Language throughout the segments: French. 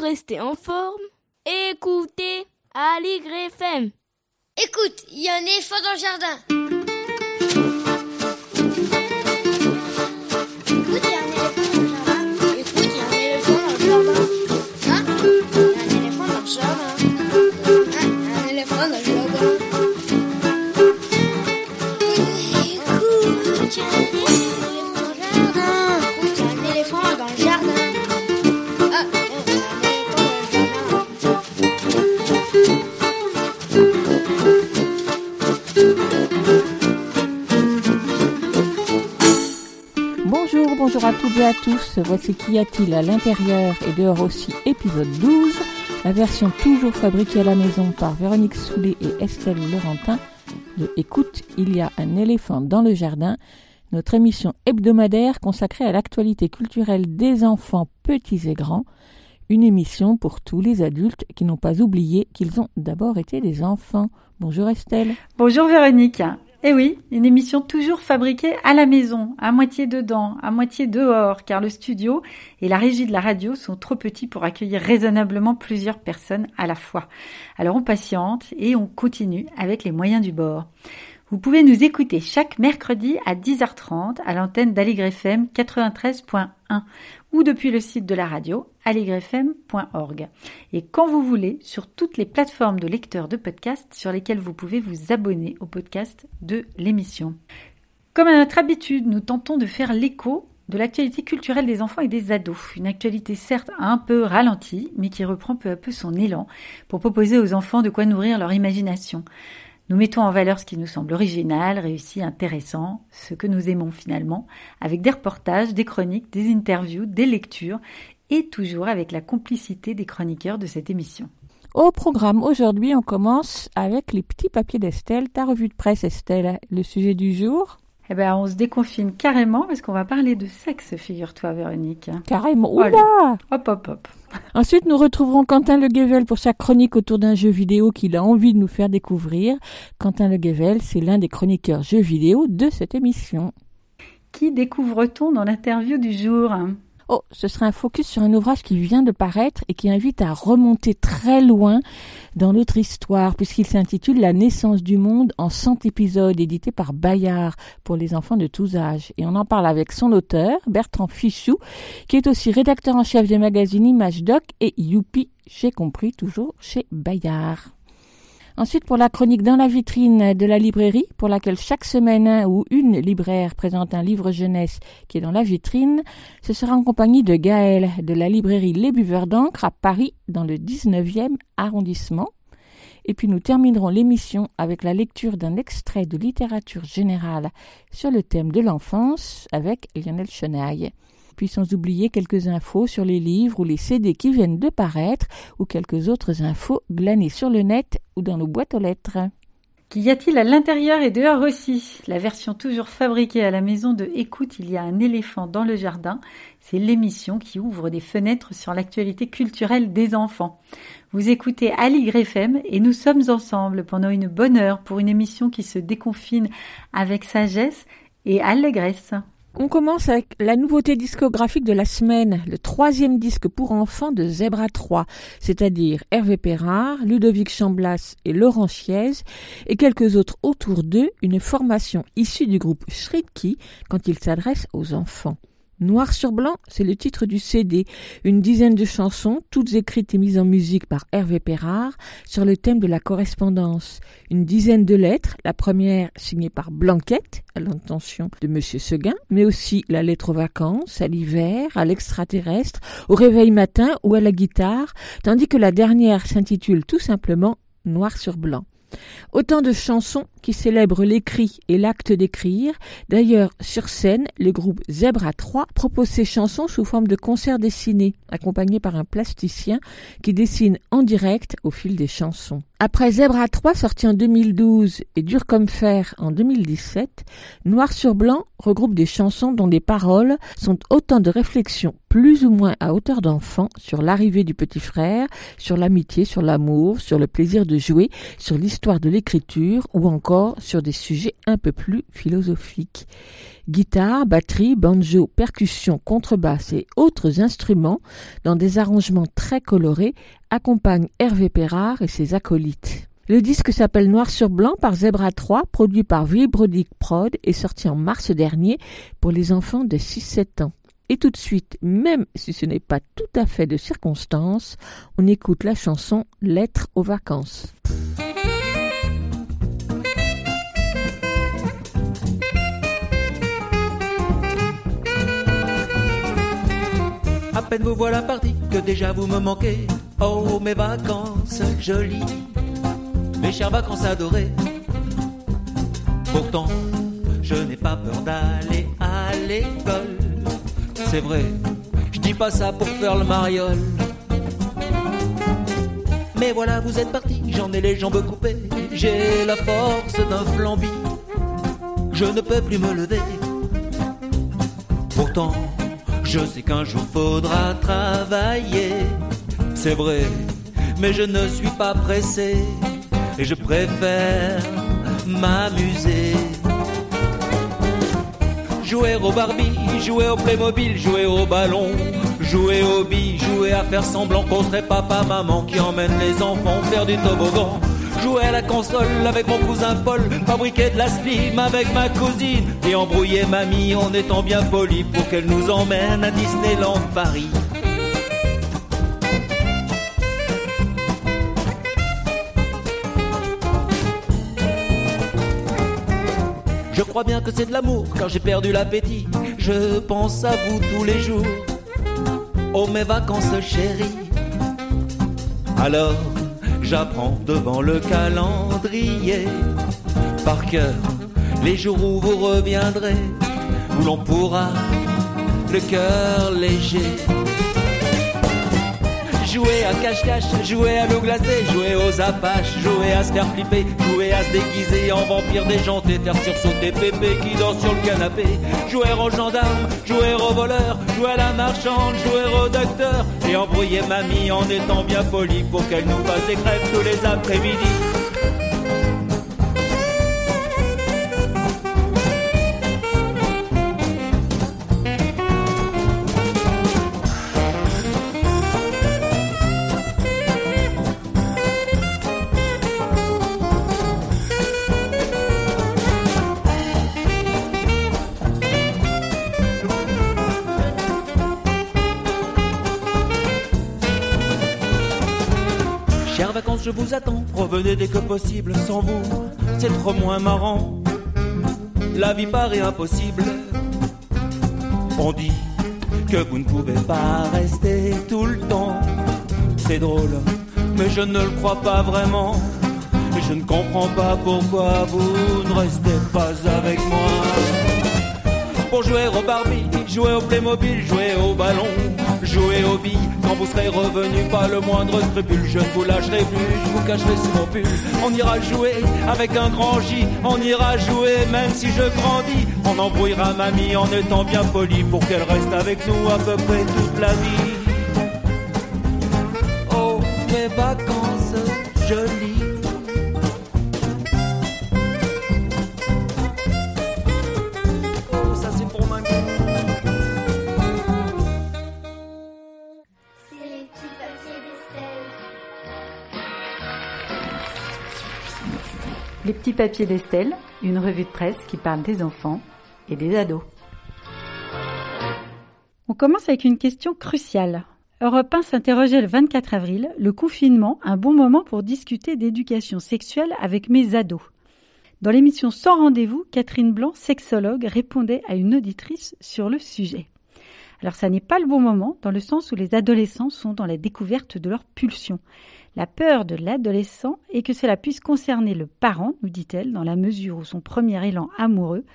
rester en forme, écoutez Aligre FM. Écoute, il y a un éléphant dans le jardin. Bonjour, à toutes et à tous. Voici Qu'y a-t-il à l'intérieur et dehors aussi, épisode 12. La version toujours fabriquée à la maison par Véronique Soulet et Estelle Laurentin de Écoute, il y a un éléphant dans le jardin. Notre émission hebdomadaire consacrée à l'actualité culturelle des enfants petits et grands. Une émission pour tous les adultes qui n'ont pas oublié qu'ils ont d'abord été des enfants. Bonjour Estelle. Bonjour Véronique. Eh oui, une émission toujours fabriquée à la maison, à moitié dedans, à moitié dehors, car le studio et la régie de la radio sont trop petits pour accueillir raisonnablement plusieurs personnes à la fois. Alors on patiente et on continue avec les moyens du bord. Vous pouvez nous écouter chaque mercredi à 10h30 à l'antenne d'Aligre FM 93.1 ou depuis le site de la radio aligrefm.org et quand vous voulez sur toutes les plateformes de lecteurs de podcasts sur lesquelles vous pouvez vous abonner au podcast de l'émission. Comme à notre habitude, nous tentons de faire l'écho de l'actualité culturelle des enfants et des ados. Une actualité certes un peu ralentie, mais qui reprend peu à peu son élan pour proposer aux enfants de quoi nourrir leur imagination. Nous mettons en valeur ce qui nous semble original, réussi, intéressant, ce que nous aimons finalement, avec des reportages, des chroniques, des interviews, des lectures, et toujours avec la complicité des chroniqueurs de cette émission. Au programme aujourd'hui, on commence avec les petits papiers d'Estelle. Ta revue de presse, Estelle, le sujet du jour? Eh ben, on se déconfine carrément parce qu'on va parler de sexe, figure-toi, Véronique. Carrément. Allez. Oula Hop, hop, hop. Ensuite, nous retrouverons Quentin Le Guevel pour sa chronique autour d'un jeu vidéo qu'il a envie de nous faire découvrir. Quentin Le Guevel, c'est l'un des chroniqueurs jeux vidéo de cette émission. Qui découvre-t-on dans l'interview du jour? Oh, ce sera un focus sur un ouvrage qui vient de paraître et qui invite à remonter très loin dans notre histoire, puisqu'il s'intitule La naissance du monde en 100 épisodes, édité par Bayard pour les enfants de tous âges. Et on en parle avec son auteur, Bertrand Fichou, qui est aussi rédacteur en chef des magazines Image Doc et Youpi, j'ai compris, toujours chez Bayard. Ensuite, pour la chronique dans la vitrine de la librairie, pour laquelle chaque semaine un ou une libraire présente un livre jeunesse qui est dans la vitrine, ce sera en compagnie de Gaël de la librairie Les Buveurs d'encre à Paris, dans le 19e arrondissement. Et puis nous terminerons l'émission avec la lecture d'un extrait de littérature générale sur le thème de l'enfance avec Lionel Chenaille puis sans oublier quelques infos sur les livres ou les CD qui viennent de paraître, ou quelques autres infos glanées sur le net ou dans nos boîtes aux lettres. Qu'y a-t-il à l'intérieur et dehors aussi? La version toujours fabriquée à la maison de Écoute, il y a un éléphant dans le jardin. C'est l'émission qui ouvre des fenêtres sur l'actualité culturelle des enfants. Vous écoutez Aligre FM et nous sommes ensemble pendant une bonne heure pour une émission qui se déconfine avec sagesse et allégresse. On commence avec la nouveauté discographique de la semaine, le troisième disque pour enfants de Zebra 3, c'est-à-dire Hervé Perrard, Ludovic Chamblas et Laurent Chiez, et quelques autres autour d'eux, une formation issue du groupe Shridki quand il s'adresse aux enfants. Noir sur blanc, c'est le titre du CD, une dizaine de chansons, toutes écrites et mises en musique par Hervé Perrard, sur le thème de la correspondance. Une dizaine de lettres, la première signée par Blanquette, à l'intention de Monsieur Seguin, mais aussi la lettre aux vacances, à l'hiver, à l'extraterrestre, au réveil matin ou à la guitare, tandis que la dernière s'intitule tout simplement Noir sur blanc. Autant de chansons qui célèbrent l'écrit et l'acte d'écrire. D'ailleurs, sur scène, le groupe Zebra 3 propose ces chansons sous forme de concerts dessinés, accompagnés par un plasticien qui dessine en direct au fil des chansons. Après Zebra 3 sorti en 2012 et Dur comme fer en 2017, Noir sur blanc regroupe des chansons dont les paroles sont autant de réflexions plus ou moins à hauteur d'enfant sur l'arrivée du petit frère, sur l'amitié, sur l'amour, sur le plaisir de jouer, sur l'histoire de l'écriture ou encore sur des sujets un peu plus philosophiques. Guitare, batterie, banjo, percussion, contrebasse et autres instruments dans des arrangements très colorés accompagnent Hervé Perrard et ses acolytes. Le disque s'appelle Noir sur blanc par Zebra 3, produit par Vibrodic Prod et sorti en mars dernier pour les enfants de 6-7 ans. Et tout de suite, même si ce n'est pas tout à fait de circonstance, on écoute la chanson Lettre aux vacances. Peine vous voilà parti que déjà vous me manquez. Oh mes vacances jolies, mes chères vacances adorées. Pourtant, je n'ai pas peur d'aller à l'école c'est vrai. Je dis pas ça pour faire le mariole. Mais voilà, vous êtes parti, j'en ai les jambes coupées. J'ai la force d'un flambi. Je ne peux plus me lever. Pourtant, je sais qu'un jour faudra travailler. C'est vrai, mais je ne suis pas pressé. Et je préfère m'amuser. Jouer au Barbie, jouer au Playmobil, jouer au ballon, jouer au billes, jouer à faire semblant qu'on serait papa, maman qui emmène les enfants faire du toboggan. Jouer à la console avec mon cousin Paul, fabriquer de la slim avec ma cousine et embrouiller mamie en étant bien poli pour qu'elle nous emmène à Disneyland Paris. Je crois bien que c'est de l'amour quand j'ai perdu l'appétit. Je pense à vous tous les jours. Oh mes vacances chéries. Alors j'apprends devant le calendrier. Par cœur les jours où vous reviendrez, où l'on pourra le cœur léger. Jouer à cache-cache, jouer à l'eau glacée, jouer aux apaches, jouer à se faire flipper, jouer à se déguiser en vampire déjanté, faire sursauter Pépé qui dort sur le canapé, jouer aux gendarmes, jouer aux voleurs, jouer à la marchande, jouer au docteur, et embrouiller mamie en étant bien poli pour qu'elle nous fasse des crêpes tous les après-midi. Je vous attends. Revenez dès que possible, sans vous, c'est trop moins marrant. La vie paraît impossible. On dit que vous ne pouvez pas rester tout le temps. C'est drôle, mais je ne le crois pas vraiment. Et je ne comprends pas pourquoi vous ne restez pas avec moi. Pour jouer au Barbie, jouer au Playmobil, jouer au ballon, jouer aux billes. Quand vous serez revenu, pas le moindre scrupule, je ne vous lâcherai plus, je vous cacherai sous mon pull. On ira jouer avec un grand J, on ira jouer même si je grandis. On embrouillera mamie en étant bien poli pour qu'elle reste avec nous à peu près toute la vie. Oh, mes vacances jolies. Petits papiers d'Estelle, une revue de presse qui parle des enfants et des ados. On commence avec une question cruciale. Europe 1 s'interrogeait le 24 avril, le confinement, un bon moment pour discuter d'éducation sexuelle avec mes ados. Dans l'émission Sans rendez-vous, Catherine Blanc, sexologue, répondait à une auditrice sur le sujet. Alors ça n'est pas le bon moment dans le sens où les adolescents sont dans la découverte de leurs pulsions. La peur de l'adolescent est que cela puisse concerner le parent, nous dit-elle, dans la mesure où son premier élan amoureux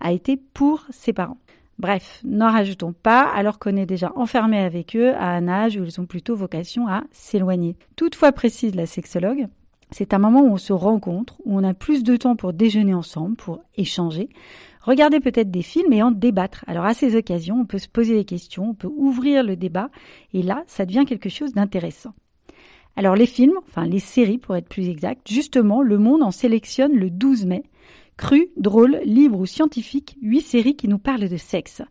a été pour ses parents. Bref, n'en rajoutons pas alors qu'on est déjà enfermé avec eux à un âge où ils ont plutôt vocation à s'éloigner. Toutefois, précise la sexologue, c'est un moment où on se rencontre, où on a plus de temps pour déjeuner ensemble, pour échanger, regarder peut-être des films et en débattre. Alors à ces occasions, on peut se poser des questions, on peut ouvrir le débat, et là, ça devient quelque chose d'intéressant. Alors les films, enfin les séries pour être plus exact, justement, Le Monde en sélectionne le 12 mai. Cru, drôle, libre ou scientifique, huit séries qui nous parlent de sexe.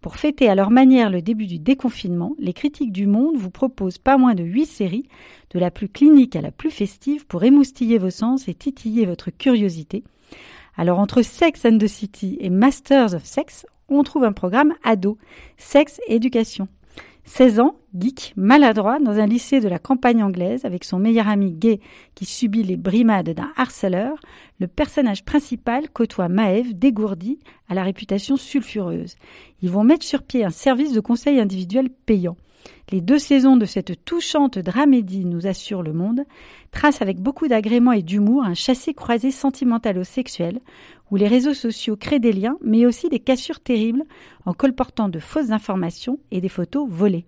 Pour fêter à leur manière le début du déconfinement, les critiques du Monde vous proposent pas moins de huit séries, de la plus clinique à la plus festive, pour émoustiller vos sens et titiller votre curiosité. Alors entre Sex and the City et Masters of Sex, on trouve un programme ado, sexe et éducation. 16 ans, geek, maladroit, dans un lycée de la campagne anglaise, avec son meilleur ami gay qui subit les brimades d'un harceleur, le personnage principal côtoie Maëv, dégourdi, à la réputation sulfureuse. Ils vont mettre sur pied un service de conseil individuel payant. Les deux saisons de cette touchante dramédie nous assurent le monde, tracent avec beaucoup d'agrément et d'humour un chassé-croisé sentimentalo-sexuel où les réseaux sociaux créent des liens, mais aussi des cassures terribles en colportant de fausses informations et des photos volées.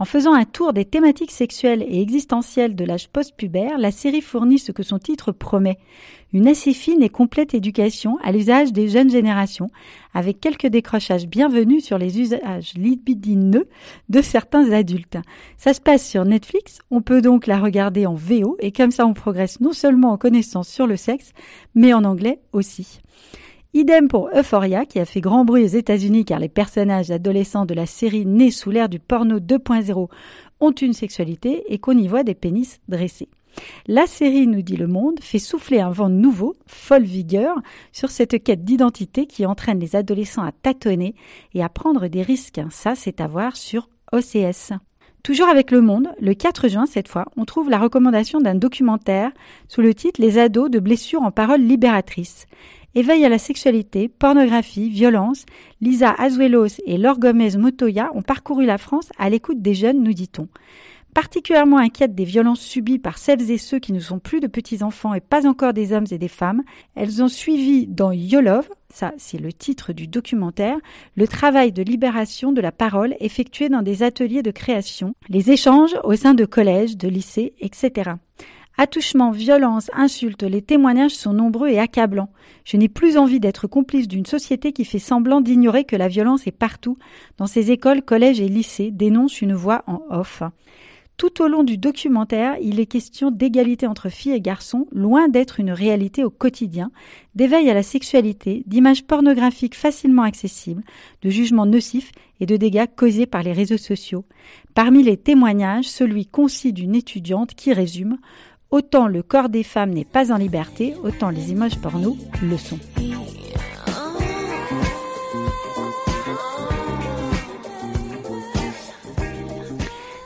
En faisant un tour des thématiques sexuelles et existentielles de l'âge post-pubère, la série fournit ce que son titre promet. Une assez fine et complète éducation à l'usage des jeunes générations, avec quelques décrochages bienvenus sur les usages libidineux de certains adultes. Ça se passe sur Netflix, on peut donc la regarder en VO et comme ça on progresse non seulement en connaissance sur le sexe, mais en anglais aussi. Idem pour Euphoria, qui a fait grand bruit aux États-Unis car les personnages adolescents de la série nés sous l'ère du porno 2.0 ont une sexualité et qu'on y voit des pénis dressés. La série, nous dit Le Monde, fait souffler un vent nouveau, folle vigueur, sur cette quête d'identité qui entraîne les adolescents à tâtonner et à prendre des risques. Ça, c'est à voir sur OCS. Toujours avec Le Monde, le 4 juin cette fois, on trouve la recommandation d'un documentaire sous le titre Les ados de blessures en paroles libératrices. Éveil à la sexualité, pornographie, violence, Lisa Azuelos et Laure Gomez Motoya ont parcouru la France à l'écoute des jeunes, nous dit-on. Particulièrement inquiètes des violences subies par celles et ceux qui ne sont plus de petits-enfants et pas encore des hommes et des femmes, elles ont suivi dans Yolov, ça c'est le titre du documentaire, le travail de libération de la parole effectué dans des ateliers de création, les échanges au sein de collèges, de lycées, etc. Attouchements, violences, insultes, les témoignages sont nombreux et accablants. Je n'ai plus envie d'être complice d'une société qui fait semblant d'ignorer que la violence est partout. Dans ses écoles, collèges et lycées, dénonce une voix en off. Tout au long du documentaire, il est question d'égalité entre filles et garçons, loin d'être une réalité au quotidien, d'éveil à la sexualité, d'images pornographiques facilement accessibles, de jugements nocifs et de dégâts causés par les réseaux sociaux. Parmi les témoignages, celui concis d'une étudiante qui résume Autant le corps des femmes n'est pas en liberté, autant les images porno le sont.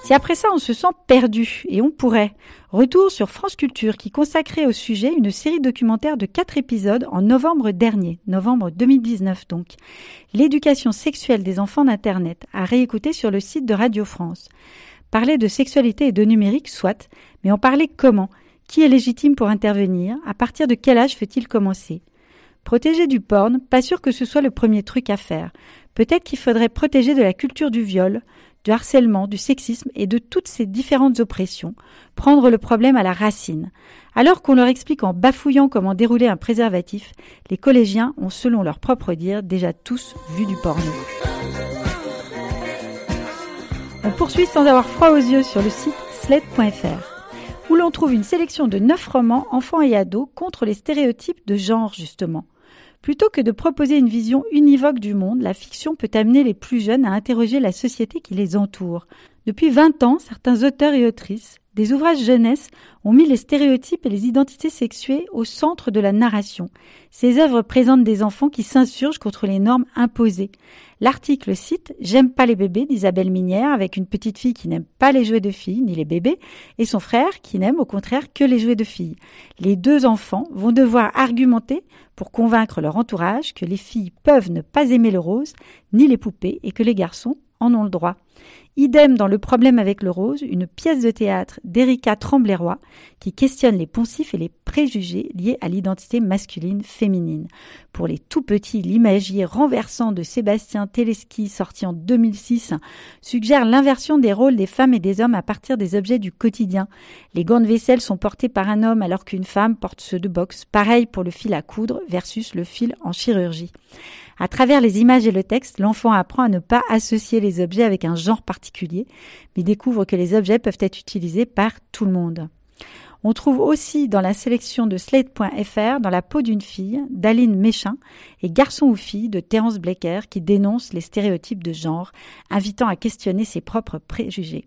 Si après ça on se sent perdu, et on pourrait, retour sur France Culture qui consacrait au sujet une série documentaire de quatre épisodes en novembre dernier, novembre 2019 donc. L'éducation sexuelle des enfants d'Internet, à réécouter sur le site de Radio France. Parler de sexualité et de numérique, soit, mais en parler comment? Qui est légitime pour intervenir? À partir de quel âge faut-il commencer? Protéger du porn, pas sûr que ce soit le premier truc à faire. Peut-être qu'il faudrait protéger de la culture du viol, du harcèlement, du sexisme et de toutes ces différentes oppressions, prendre le problème à la racine. Alors qu'on leur explique en bafouillant comment dérouler un préservatif, les collégiens ont, selon leur propre dire, déjà tous vu du porno. On poursuit sans avoir froid aux yeux sur le site sled.fr, où l'on trouve une sélection de neuf romans enfants et ados contre les stéréotypes de genre, justement. Plutôt que de proposer une vision univoque du monde, la fiction peut amener les plus jeunes à interroger la société qui les entoure. Depuis 20 ans, certains auteurs et autrices des ouvrages jeunesse ont mis les stéréotypes et les identités sexuées au centre de la narration. Ces œuvres présentent des enfants qui s'insurgent contre les normes imposées. L'article cite J'aime pas les bébés d'Isabelle Minière avec une petite fille qui n'aime pas les jouets de filles ni les bébés et son frère qui n'aime au contraire que les jouets de filles. Les deux enfants vont devoir argumenter pour convaincre leur entourage que les filles peuvent ne pas aimer le rose ni les poupées et que les garçons en ont le droit. Idem dans Le problème avec le rose, une pièce de théâtre d'Erika Tremblay-Roy qui questionne les poncifs et les préjugés liés à l'identité masculine-féminine. Pour les tout petits, l'imagier renversant de Sébastien Teleski, sorti en 2006, suggère l'inversion des rôles des femmes et des hommes à partir des objets du quotidien. Les gants de vaisselle sont portés par un homme alors qu'une femme porte ceux de boxe. Pareil pour le fil à coudre versus le fil en chirurgie. À travers les images et le texte, l'enfant apprend à ne pas associer les objets avec un genre particulier, mais découvre que les objets peuvent être utilisés par tout le monde. On trouve aussi dans la sélection de Slate.fr Dans la peau d'une fille d'Aline Méchin et Garçon ou fille de Terence Blecker qui dénonce les stéréotypes de genre, invitant à questionner ses propres préjugés.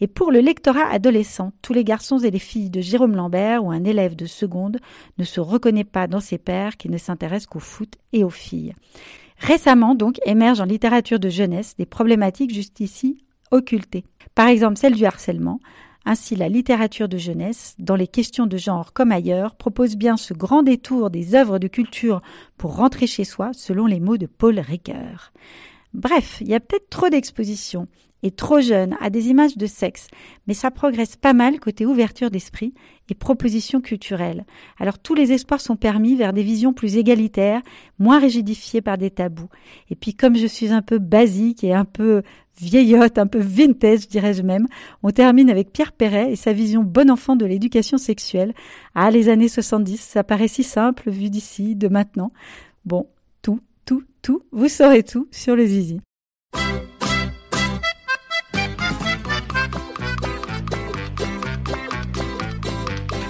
Et pour le lectorat adolescent, tous les garçons et les filles de Jérôme Lambert ou un élève de seconde ne se reconnaît pas dans ses pères qui ne s'intéressent qu'au foot et aux filles. Récemment, donc, émergent en littérature de jeunesse des problématiques jusqu'ici occultées. Par exemple, celle du harcèlement, ainsi, la littérature de jeunesse, dans les questions de genre comme ailleurs, propose bien ce grand détour des œuvres de culture pour rentrer chez soi, selon les mots de Paul Ricoeur. Bref, il y a peut-être trop d'expositions et trop jeune à des images de sexe, mais ça progresse pas mal côté ouverture d'esprit et propositions culturelles. Alors tous les espoirs sont permis vers des visions plus égalitaires, moins rigidifiées par des tabous. Et puis comme je suis un peu basique et un peu vieillotte, un peu vintage, dirais-je même. On termine avec Pierre Perret et sa vision bon enfant de l'éducation sexuelle. Ah, les années 70, ça paraît si simple vu d'ici, de maintenant. Bon, tout, tout, tout, vous saurez tout sur le zizi.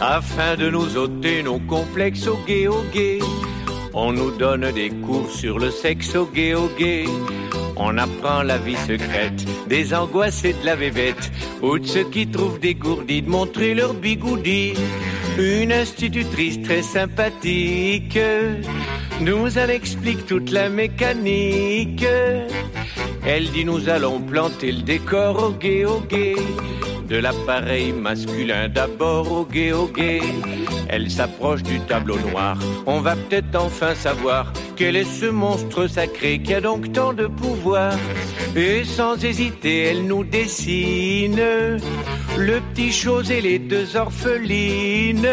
Afin de nous ôter nos complexes au gay au gay, on nous donne des cours sur le sexe au gay au gay. On apprend la vie secrète des angoisses et de la vévette, ou de ceux qui trouvent des gourdis de montrer leur bigoudi. Une institutrice très sympathique nous en explique toute la mécanique. Elle dit nous allons planter le décor au gay au gay de l'appareil masculin d'abord au gay au gay. Elle s'approche du tableau noir. On va peut-être enfin savoir quel est ce monstre sacré qui a donc tant de pouvoir. Et sans hésiter, elle nous dessine le petit chose et les deux orphelines.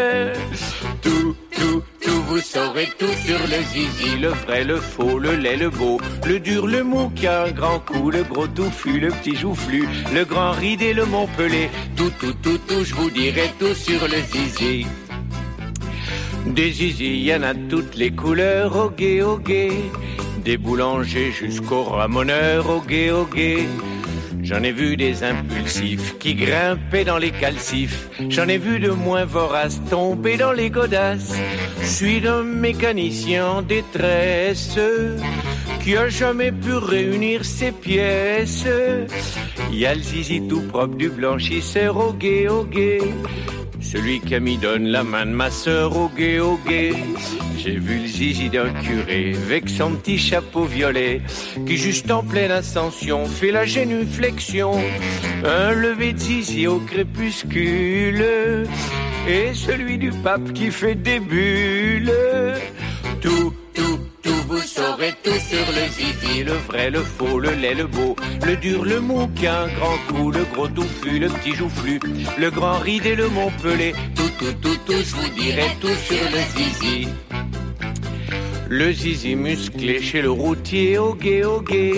Tout, tout, tout, vous saurez tout sur le zizi, le vrai, le faux, le lait, le beau, le dur, le mou qui a un grand coup, le gros touffu, le petit joufflu, le grand ride et le montpelé. Tout, tout, tout, tout, je vous dirai tout sur le zizi. Des zizi, y en a toutes les couleurs, au gay, au gay. Des boulangers jusqu'aux ramoneurs, au gay, au gay. J'en ai vu des impulsifs qui grimpaient dans les calcifs. J'en ai vu de moins voraces tomber dans les godasses. Suis d'un mécanicien en détresse qui a jamais pu réunir ses pièces. Y a le zizi tout propre du blanchisseur au gay, au gay. Celui qui m'y donne la main de ma sœur au gay, au gay. J'ai vu zizi d'un curé avec son petit chapeau violet qui juste en pleine ascension fait la génuflexion. Un lever de zizi au crépuscule et celui du pape qui fait des bulles. Tout, tout, tout, vous saurez tout sur le zizi, le vrai, le faux, le lait, le beau, le dur, le mou qui a un grand coup, le gros touffu, le petit joufflu, le grand ride et le montpelé. Tout, tout, tout, tout, je vous dirai tout sur le zizi. Le zizi musclé chez le routier, au gué, au gué,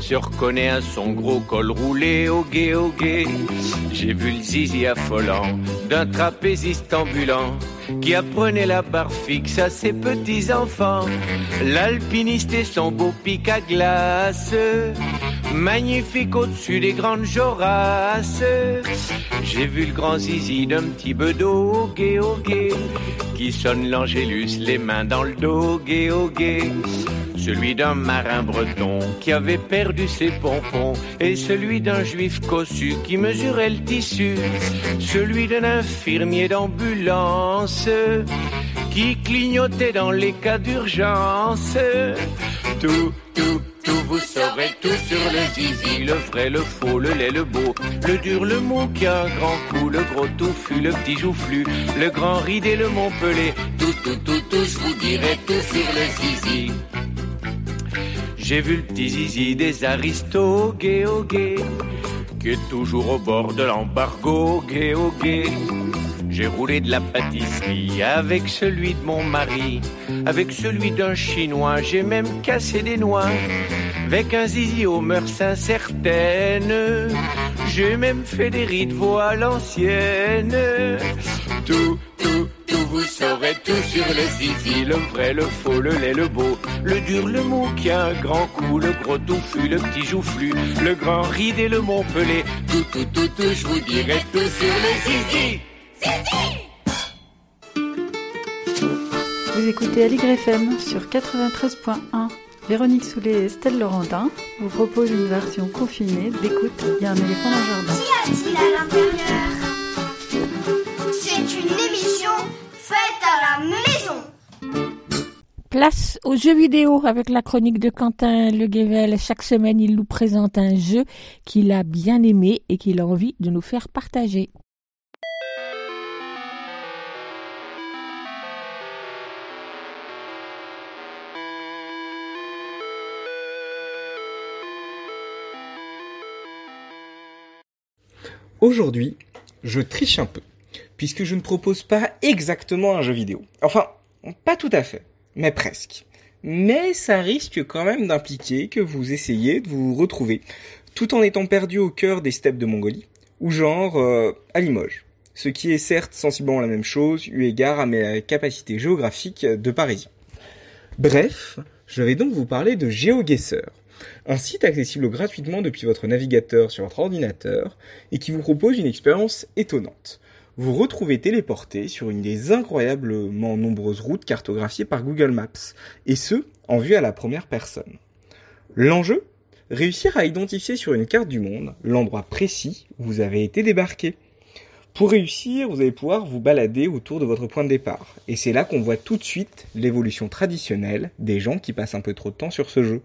se reconnaît à son gros col roulé, au gué, au gué. J'ai vu le zizi affolant d'un trapéziste ambulant qui apprenait la barre fixe à ses petits enfants. L'alpiniste et son beau pic à glace, magnifique au-dessus des grandes jorasses. J'ai vu le grand zizi d'un petit bedeau, au gué, au gué, qui sonne l'angélus, les mains dans le dos, au gué. Celui d'un marin breton qui avait perdu ses pompons et celui d'un juif cossu qui mesurait le tissu. Celui d'un infirmier d'ambulance qui clignotait dans les cas d'urgence. Tout, tout, tout, vous saurez tout sur le zizi, le vrai, le faux, le lait, le beau, le dur, le mou qui a un grand coup, le gros touffu, le petit joufflu, le grand ride et le montpelé. Tout, tout, tout, tout, je vous dirai tout sur le zizi. J'ai vu le petit zizi des aristos, gay gay, qui est toujours au bord de l'embargo, gay gay. J'ai roulé de la pâtisserie avec celui de mon mari, avec celui d'un chinois, j'ai même cassé des noix, avec un zizi aux mœurs incertaines, j'ai même fait des rides voix à l'ancienne. Tout, tout, tout, vous saurez tout sur le zizi, le vrai, le faux, le laid, le beau, le dur, le mou qui a un grand coup, le gros touffu, le petit joufflu, le grand ride et le montpelé. Tout, tout, tout, tout, je vous dirai tout sur le zizi. Vous écoutez Aligre FM sur 93.1. Véronique Soulet et Estelle Laurentin vous proposent une version confinée d'écoute Il y a un éléphant dans le jardin. Qu'y a-t-il à l'intérieur? C'est une émission faite à la maison. Place aux jeux vidéo avec la chronique de Quentin Le Guével. Chaque semaine, il nous présente un jeu qu'il a bien aimé et qu'il a envie de nous faire partager. Aujourd'hui, je triche un peu, puisque je ne propose pas exactement un jeu vidéo. Enfin, pas tout à fait, mais presque. Mais ça risque quand même d'impliquer que vous essayez de vous retrouver, tout en étant perdu au cœur des steppes de Mongolie, ou genre euh, à Limoges. Ce qui est certes sensiblement la même chose, eu égard à mes capacités géographiques de parisien. Bref, je vais donc vous parler de GeoGuessr, un site accessible gratuitement depuis votre navigateur sur votre ordinateur et qui vous propose une expérience étonnante. Vous retrouvez téléporté sur une des incroyablement nombreuses routes cartographiées par Google Maps, et ce, en vue à la première personne. L'enjeu? Réussir à identifier sur une carte du monde l'endroit précis où vous avez été débarqué. Pour réussir, vous allez pouvoir vous balader autour de votre point de départ, et c'est là qu'on voit tout de suite l'évolution traditionnelle des gens qui passent un peu trop de temps sur ce jeu.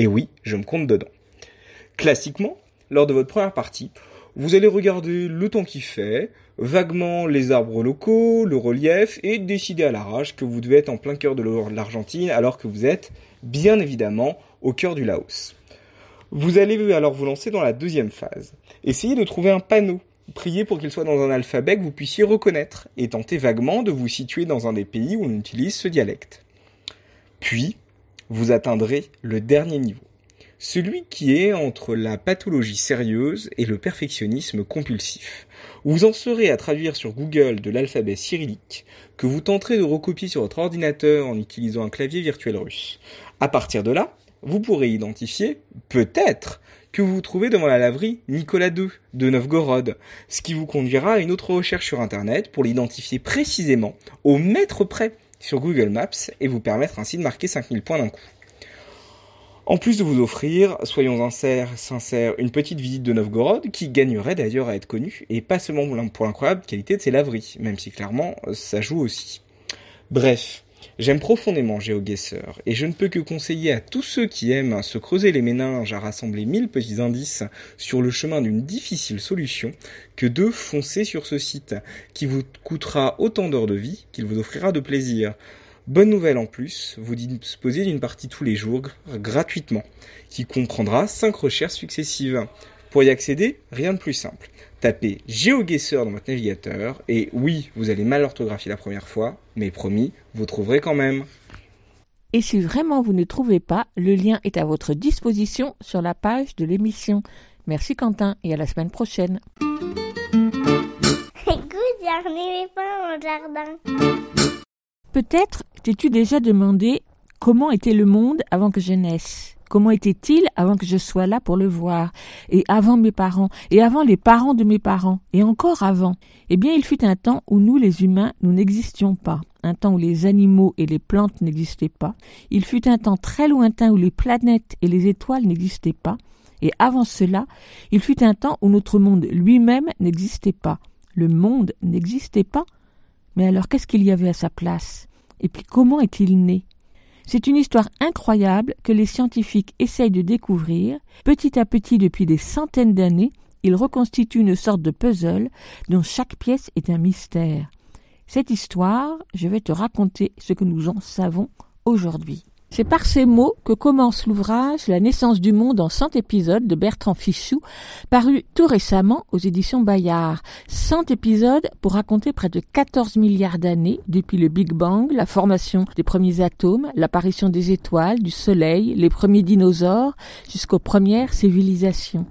Et oui, je me compte dedans. Classiquement, lors de votre première partie, vous allez regarder le temps qu'il fait, vaguement les arbres locaux, le relief, et décider à l'arrache que vous devez être en plein cœur de l'Argentine alors que vous êtes, bien évidemment, au cœur du Laos. Vous allez alors vous lancer dans la deuxième phase. Essayez de trouver un panneau. Priez pour qu'il soit dans un alphabet que vous puissiez reconnaître, et tentez vaguement de vous situer dans un des pays où on utilise ce dialecte. Puis, vous atteindrez le dernier niveau. Celui qui est entre la pathologie sérieuse et le perfectionnisme compulsif. Vous en serez à traduire sur Google de l'alphabet cyrillique que vous tenterez de recopier sur votre ordinateur en utilisant un clavier virtuel russe. À partir de là, vous pourrez identifier, peut-être, que vous vous trouvez devant la laverie Nicolas II de Novgorod, ce qui vous conduira à une autre recherche sur Internet pour l'identifier précisément, au mètre près, sur Google Maps et vous permettre ainsi de marquer 5000 points d'un coup. En plus de vous offrir, soyons sincères, une petite visite de Novgorod qui gagnerait d'ailleurs à être connue et pas seulement pour l'incroyable qualité de ses laveries, même si clairement ça joue aussi. Bref, J'aime profondément GeoGuessr et je ne peux que conseiller à tous ceux qui aiment se creuser les méninges à rassembler mille petits indices sur le chemin d'une difficile solution que de foncer sur ce site qui vous coûtera autant d'heures de vie qu'il vous offrira de plaisir. Bonne nouvelle en plus, vous disposez d'une partie tous les jours gratuitement qui comprendra 5 recherches successives. Pour y accéder, rien de plus simple. Tapez GeoGuessr dans votre navigateur et oui, vous allez mal orthographier la première fois, mais promis, vous trouverez quand même. Et si vraiment vous ne trouvez pas, le lien est à votre disposition sur la page de l'émission. Merci Quentin et à la semaine prochaine. Écoute, il y a un éléphant dans le jardin. Peut-être t'es-tu déjà demandé comment était le monde avant que je naisse? Comment était-il avant que je sois là pour le voir? Et avant mes parents Et avant les parents de mes parents Et encore avant? Eh bien, il fut un temps où nous, les humains, nous n'existions pas. Un temps où les animaux et les plantes n'existaient pas. Il fut un temps très lointain où les planètes et les étoiles n'existaient pas. Et avant cela, il fut un temps où notre monde lui-même n'existait pas. Le monde n'existait pas. Mais alors qu'est-ce qu'il y avait à sa place? Et puis comment est-il né? C'est une histoire incroyable que les scientifiques essayent de découvrir. Petit à petit, depuis des centaines d'années, ils reconstituent une sorte de puzzle dont chaque pièce est un mystère. Cette histoire, je vais te raconter ce que nous en savons aujourd'hui. C'est par ces mots que commence l'ouvrage La naissance du monde en 100 épisodes de Bertrand Fichou, paru tout récemment aux éditions Bayard. 100 épisodes pour raconter près de 14 milliards d'années, depuis le Big Bang, la formation des premiers atomes, l'apparition des étoiles, du soleil, les premiers dinosaures, jusqu'aux premières civilisations.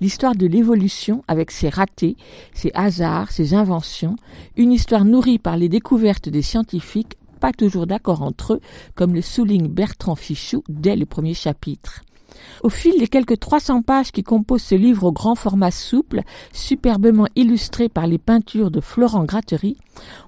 l'histoire de l'évolution avec ses ratés, ses hasards, ses inventions, une histoire nourrie par les découvertes des scientifiques pas toujours d'accord entre eux, comme le souligne Bertrand Fichou dès le premier chapitre. Au fil des quelques 300 pages qui composent ce livre au grand format souple, superbement illustré par les peintures de Florent Grattery,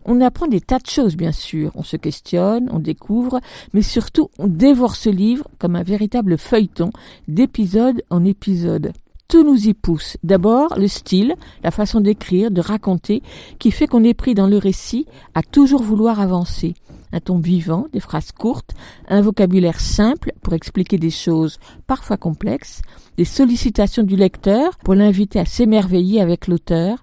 on apprend des tas de choses bien sûr, on se questionne, on découvre, mais surtout on dévore ce livre comme un véritable feuilleton, d'épisode en épisode tout nous y pousse. D'abord, le style, la façon d'écrire, de raconter, qui fait qu'on est pris dans le récit à toujours vouloir avancer. Un ton vivant, des phrases courtes, un vocabulaire simple pour expliquer des choses parfois complexes, des sollicitations du lecteur pour l'inviter à s'émerveiller avec l'auteur,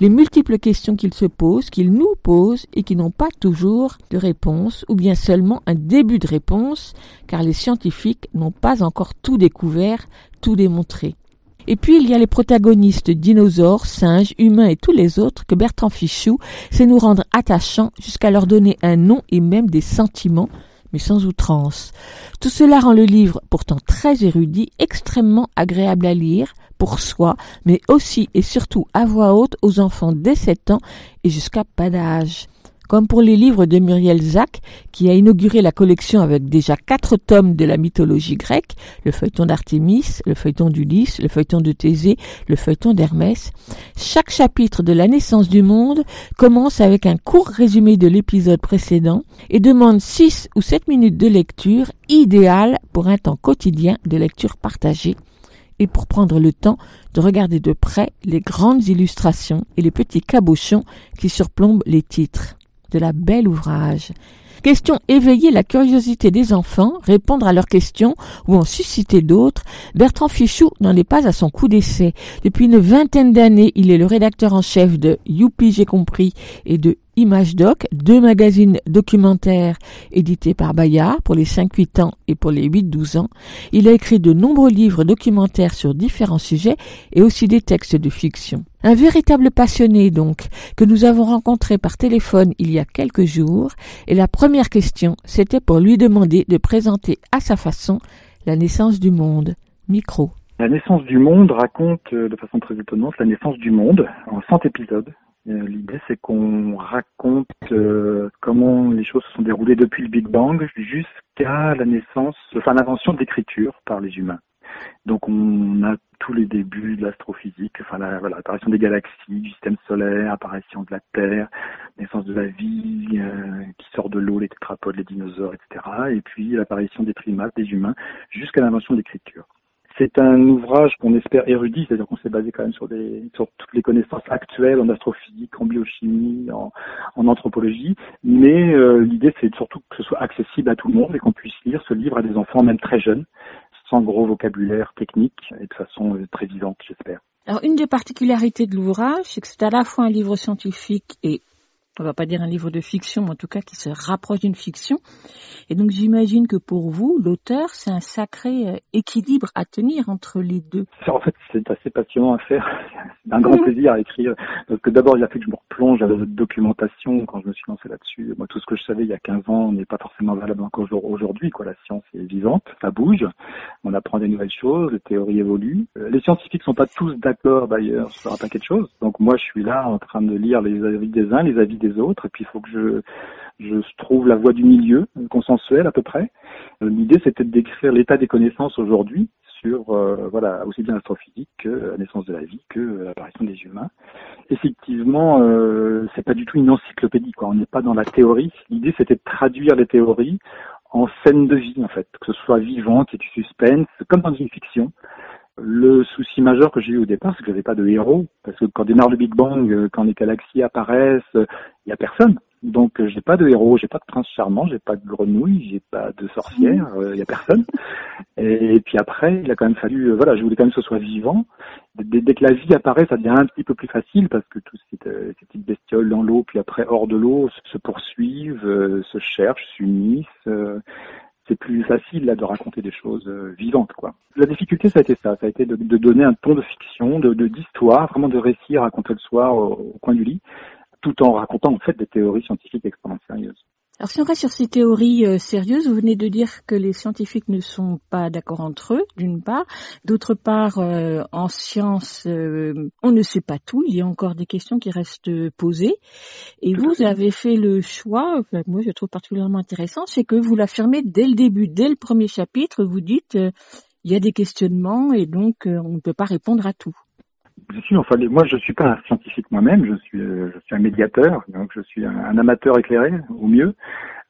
les multiples questions qu'il se pose, qu'il nous pose et qui n'ont pas toujours de réponse ou bien seulement un début de réponse car les scientifiques n'ont pas encore tout découvert, tout démontré. Et puis il y a les protagonistes dinosaures, singes, humains et tous les autres que Bertrand Fichou sait nous rendre attachants jusqu'à leur donner un nom et même des sentiments, mais sans outrance. Tout cela rend le livre, pourtant très érudit, extrêmement agréable à lire, pour soi, mais aussi et surtout à voix haute aux enfants dès 7 ans et jusqu'à pas d'âge comme pour les livres de Muriel Zack, qui a inauguré la collection avec déjà quatre tomes de la mythologie grecque, le feuilleton d'Artémis, le feuilleton d'Ulysse, le feuilleton de Thésée, le feuilleton d'Hermès. Chaque chapitre de la naissance du monde commence avec un court résumé de l'épisode précédent et demande six ou sept minutes de lecture, idéale pour un temps quotidien de lecture partagée et pour prendre le temps de regarder de près les grandes illustrations et les petits cabochons qui surplombent les titres de la belle ouvrage. Question éveiller la curiosité des enfants, répondre à leurs questions ou en susciter d'autres, Bertrand Fichou n'en est pas à son coup d'essai. Depuis une vingtaine d'années, il est le rédacteur en chef de Youpi j'ai compris et de Image Doc, deux magazines documentaires édités par Bayard pour les 5-8 ans et pour les 8-12 ans. Il a écrit de nombreux livres documentaires sur différents sujets et aussi des textes de fiction. Un véritable passionné donc, que nous avons rencontré par téléphone il y a quelques jours, et la première question, c'était pour lui demander de présenter à sa façon la naissance du monde. Micro. La naissance du monde raconte euh, de façon très étonnante la naissance du monde en 100 épisodes. Euh, l'idée, c'est qu'on raconte euh, comment les choses se sont déroulées depuis le Big Bang jusqu'à la naissance, enfin l'invention de l'écriture par les humains. Donc on a tous les débuts de l'astrophysique, enfin la, voilà, apparition des galaxies, du système solaire, apparition de la Terre, naissance de la vie euh, qui sort de l'eau, les tétrapodes, les dinosaures, etc. Et puis l'apparition des primates, des humains, jusqu'à l'invention de l'écriture. C'est un ouvrage qu'on espère érudit, c'est-à-dire qu'on s'est basé quand même sur, des, sur toutes les connaissances actuelles en astrophysique, en biochimie, en, en anthropologie, mais euh, l'idée c'est surtout que ce soit accessible à tout le monde et qu'on puisse lire ce livre à des enfants même très jeunes, sans gros vocabulaire technique et de façon euh, très vivante, j'espère. Alors une des particularités de l'ouvrage, c'est que c'est à la fois un livre scientifique et on va pas dire un livre de fiction, mais en tout cas qui se rapproche d'une fiction. Et donc j'imagine que pour vous, l'auteur, c'est un sacré euh, équilibre à tenir entre les deux. En fait, c'est assez passionnant à faire. C'est un grand plaisir à écrire. Parce que d'abord, il a fait que je me replonge à la documentation quand je me suis lancé là-dessus. Moi, tout ce que je savais il y a 15 ans n'est pas forcément valable encore aujourd'hui. La science est vivante, ça bouge, on apprend des nouvelles choses, les théories évoluent. Euh, les scientifiques sont pas tous d'accord d'ailleurs sur un paquet de choses. Donc moi, je suis là en train de lire les avis des uns, les avis des autres, et puis il faut que je, trouve la voie du milieu, consensuelle à peu près. Euh, l'idée, c'était de décrire l'état des connaissances aujourd'hui sur euh, voilà aussi bien l'astrophysique que la naissance de la vie que l'apparition des humains. Effectivement, euh, c'est pas du tout une encyclopédie quoi. On n'est pas dans la théorie. L'idée c'était de traduire les théories en scène de vie en fait, que ce soit vivant, qu'il y ait du suspense, comme dans une fiction. Le souci majeur que j'ai eu au départ, c'est que j'avais pas de héros, parce que quand démarre le Big Bang, euh, quand les galaxies apparaissent, il y a personne. Donc euh, j'ai pas de héros, j'ai pas de prince charmant, j'ai pas de grenouille, j'ai pas de sorcière, il euh, y a personne. Et, puis après, il a quand même fallu, voilà, je voulais quand même que ce soit vivant. Dès, que la vie apparaît, ça devient un petit peu plus facile parce que toutes ces, ces petites bestioles dans l'eau, puis après hors de l'eau, se, poursuivent, se cherchent, s'unissent c'est plus facile là de raconter des choses euh, vivantes quoi. La difficulté ça a été ça, ça a été de, donner un ton de fiction, de d'histoire, vraiment de récit à raconter le soir au, coin du lit, tout en racontant en fait des théories scientifiques extrêmement sérieuses. Alors si on reste sur ces théories euh, sérieuses, vous venez de dire que les scientifiques ne sont pas d'accord entre eux, d'une part. D'autre part, euh, en science, euh, on ne sait pas tout. Il y a encore des questions qui restent posées. Et vous avez fait le choix, enfin, moi je trouve particulièrement intéressant, c'est que vous l'affirmez dès le début, dès le premier chapitre, vous dites il y a des questionnements et donc on ne peut pas répondre à tout. Sûr, enfin, moi je suis pas un scientifique moi-même, je suis, euh, je suis un médiateur, donc je suis un, amateur éclairé au mieux.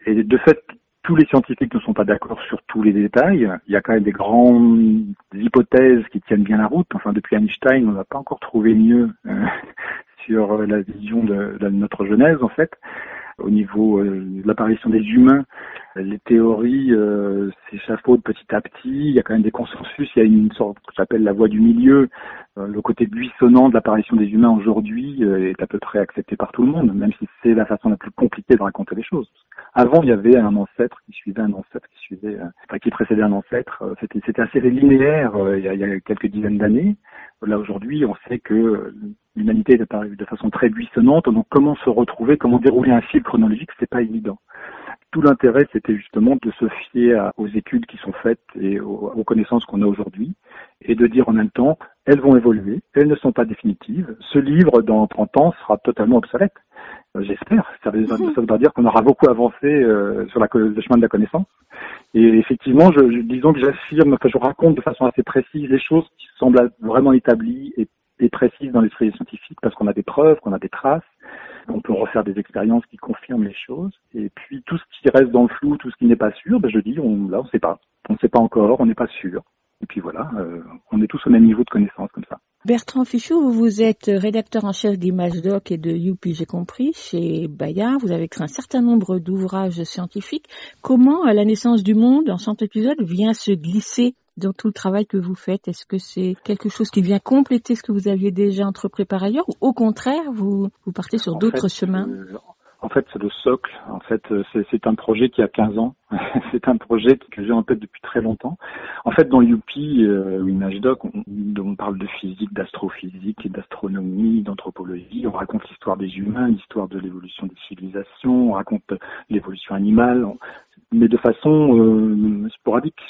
Et de fait, tous les scientifiques ne sont pas d'accord sur tous les détails. Il y a quand même des grandes hypothèses qui tiennent bien la route. Enfin, depuis Einstein, on n'a pas encore trouvé mieux euh, sur la vision de, de, notre Genèse, en fait. Au niveau euh, de l'apparition des humains, les théories euh, s'échafaudent petit à petit. Il y a quand même des consensus. Il y a une sorte que j'appelle la voie du milieu. Euh, le côté buissonnant de l'apparition des humains aujourd'hui euh, est à peu près accepté par tout le monde, même si c'est la façon la plus compliquée de raconter les choses. Avant, il y avait un ancêtre qui suivait un ancêtre qui suivait, enfin, qui précédait un ancêtre. C'était, assez linéaire il y, a, il y a quelques dizaines d'années. Là aujourd'hui, on sait que l'humanité est apparue de façon très buissonnante. Donc, comment se retrouver, comment dérouler un fil chronologique, c'est pas évident tout l'intérêt, c'était justement de se fier aux études qui sont faites et aux, connaissances qu'on a aujourd'hui, et de dire en même temps, elles vont évoluer, elles ne sont pas définitives. Ce livre, dans 30 ans, sera totalement obsolète. Euh, j'espère. Ça, veut, ça dire qu'on aura beaucoup avancé euh, sur la, le chemin de la connaissance. Et effectivement, je, je disons que j'affirme, enfin, je raconte de façon assez précise les choses qui semblent vraiment établies et, et précises dans l'esprit scientifique, parce qu'on a des preuves, qu'on a des traces on peut refaire des expériences qui confirment les choses. Et puis tout ce qui reste dans le flou, tout ce qui n'est pas sûr, ben je dis, on, là, on ne sait pas. On ne sait pas encore, on n'est pas sûr. Et puis voilà, euh, on est tous au même niveau de connaissance comme ça. Bertrand Fichou, vous êtes rédacteur en chef d'Image Doc et de Youpi, j'ai compris, chez Bayard. Vous avez écrit un certain nombre d'ouvrages scientifiques. Comment la naissance du monde, en 100 épisodes, vient se glisser dans tout le travail que vous faites? Est-ce que c'est quelque chose qui vient compléter ce que vous aviez déjà entrepris par ailleurs ou au contraire, vous, vous partez sur d'autres chemins? euh, en fait, c'est le socle. En fait, euh, c'est un projet qui a 15 ans. c'est un projet que j'ai en tête depuis très longtemps. En fait, dans Youpi, euh, ImageDoc, on, on parle de physique, d'astrophysique d'astronomie, d'anthropologie. On raconte l'histoire des humains, l'histoire de l'évolution des civilisations, on raconte l'évolution animale mais de façon euh, sporadique.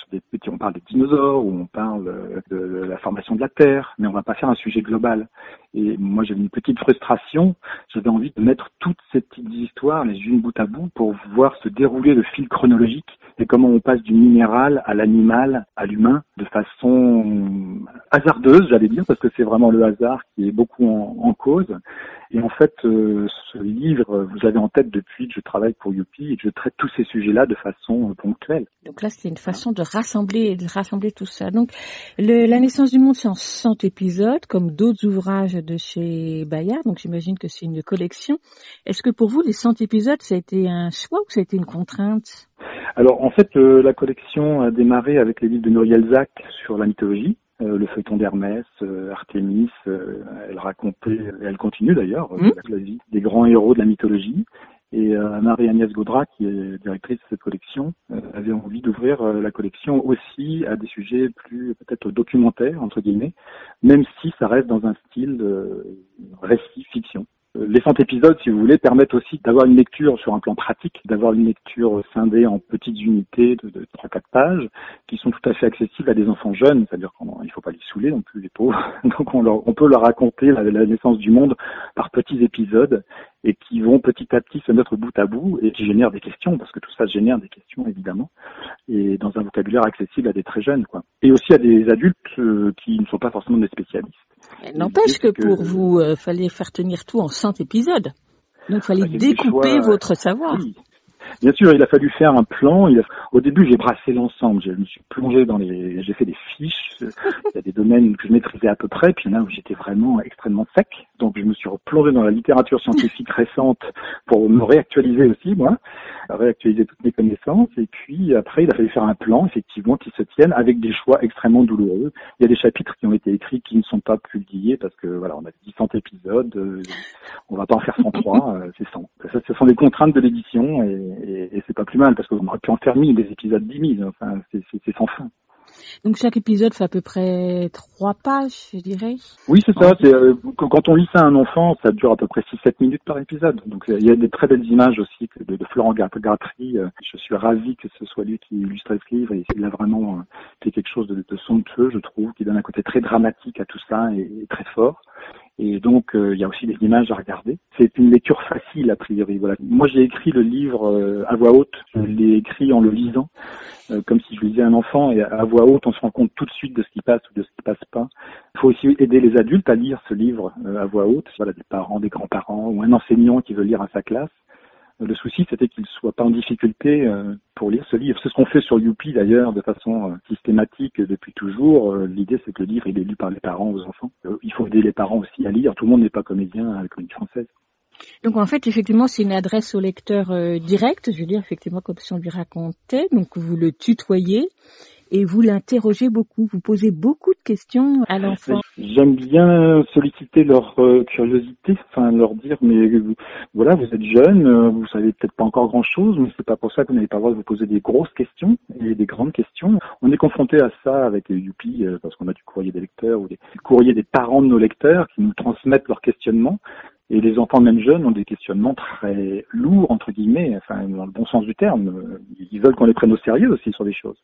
On parle des dinosaures ou on parle euh, de la formation de la Terre, mais on va pas faire un sujet global. Et moi, j'avais une petite frustration. J'avais envie de mettre toutes ces petites histoires les unes bout à bout pour voir se dérouler le fil chronologique et comment on passe du minéral à l'animal, à l'humain, de façon hasardeuse, j'allais dire, parce que c'est vraiment le hasard qui est beaucoup en, cause. Et en fait, euh, ce livre, vous avez en tête depuis que je travaille pour Youpi et que je traite tous ces sujets-là de façon euh, ponctuelle. Donc là, c'est une façon de rassembler, de rassembler tout ça. Donc, La naissance du monde, c'est en 100 épisodes, comme d'autres ouvrages de chez Bayard. Donc, j'imagine que c'est une collection. Est-ce que pour vous, les 100 épisodes, ça a été un choix ou ça a été une contrainte? Alors, en fait, euh, la collection a démarré avec les livres de Muriel Zac sur la mythologie. Euh, le feuilleton d'Hermès, euh, Artémis, euh, elle racontait, et elle continue d'ailleurs, mmh. la vie des grands héros de la mythologie. Et Marie-Agnès Gaudra, qui est directrice de cette collection, avait envie d'ouvrir la collection aussi à des sujets plus peut-être documentaires, entre guillemets, même si ça reste dans un style récit, fiction. Les 100 épisodes, si vous voulez, permettent aussi d'avoir une lecture sur un plan pratique, d'avoir une lecture scindée en petites unités de, de 3-4 pages, qui sont tout à fait accessibles à des enfants jeunes, c'est-à-dire qu'il ne faut pas les saouler non plus, les pauvres. Donc on, leur, on peut leur raconter la, naissance du monde par petits épisodes et qui vont petit à petit se mettre bout à bout et qui génèrent des questions, parce que tout ça génère des questions évidemment, et dans un vocabulaire accessible à des très jeunes. quoi. Et aussi à des adultes euh, qui ne sont pas forcément des spécialistes. N'empêche que, pour vous, il euh, fallait faire tenir tout en 100 épisodes. Donc il fallait découper votre savoir. Bien sûr, il a fallu faire un plan. Au début, j'ai brassé l'ensemble. Je me suis plongé dans les, j'ai fait des fiches. Il y a des domaines que je maîtrisais à peu près, puis il y en a où j'étais vraiment extrêmement sec. Donc je me suis replongé dans la littérature scientifique récente pour me réactualiser aussi, moi, réactualiser toutes mes connaissances. Et puis après, il a fallu faire un plan, effectivement, qui se tienne avec des choix extrêmement douloureux. Il y a des chapitres qui ont été écrits qui ne sont pas publiés parce que voilà, on a 10 100 épisodes. Euh, on va pas en faire 103, euh, c'est 100. Ça, ce sont des contraintes de l'édition et, et c'est pas plus mal parce qu'on aurait pu en faire mille des épisodes 10 000. Enfin, c'est sans fin. Donc chaque épisode fait à peu près trois pages, je dirais. Oui, c'est ça. C'est, euh, quand on lit ça à un enfant, ça dure à peu près 6-7 minutes par épisode. Donc il y a des très belles images aussi de, de Florent Gratry. Euh, je suis ravi que ce soit lui qui illustre ce livre. Et il a vraiment fait quelque chose de, de somptueux, je trouve, qui donne un côté très dramatique à tout ça et, et très fort. Et donc, euh, il y a aussi des images à regarder. C'est une lecture facile, a priori. Voilà. Moi, j'ai écrit le livre euh, à voix haute. Je l'ai écrit en le lisant, euh, comme si je lisais un enfant. Et à voix haute, on se rend compte tout de suite de ce qui passe ou de ce qui passe pas. Il faut aussi aider les adultes à lire ce livre à voix haute. Voilà, des parents, des grands-parents ou un enseignant qui veut lire à sa classe. Le souci, c'était qu'il ne soit pas en difficulté euh, pour lire ce livre. C'est ce qu'on fait sur Youpi d'ailleurs, de façon euh, systématique depuis toujours. Euh, l'idée, c'est que le livre, il est lu par les parents aux enfants. Il faut aider les parents aussi à lire. Tout le monde n'est pas comédien à la comédie française. Donc en fait, effectivement, c'est une adresse au lecteur direct, je veux dire, effectivement, comme si on lui racontait. Donc vous le tutoyez et vous l'interrogez beaucoup, vous posez beaucoup de questions à l'enfant. J'aime bien solliciter leur euh, curiosité, enfin leur dire mais voilà vous êtes jeune, euh, vous savez peut-être pas encore grand chose, mais c'est pas pour ça que vous n'avez pas le droit de vous poser des grosses questions et des grandes questions. On est confronté à ça avec Youpi euh, parce qu'on a du courrier des lecteurs ou des courriers des parents de nos lecteurs qui nous transmettent leurs questionnements. Et les enfants, même jeunes, ont des questionnements très lourds, entre guillemets, enfin, dans le bon sens du terme. Ils veulent qu'on les prenne au sérieux aussi sur des choses.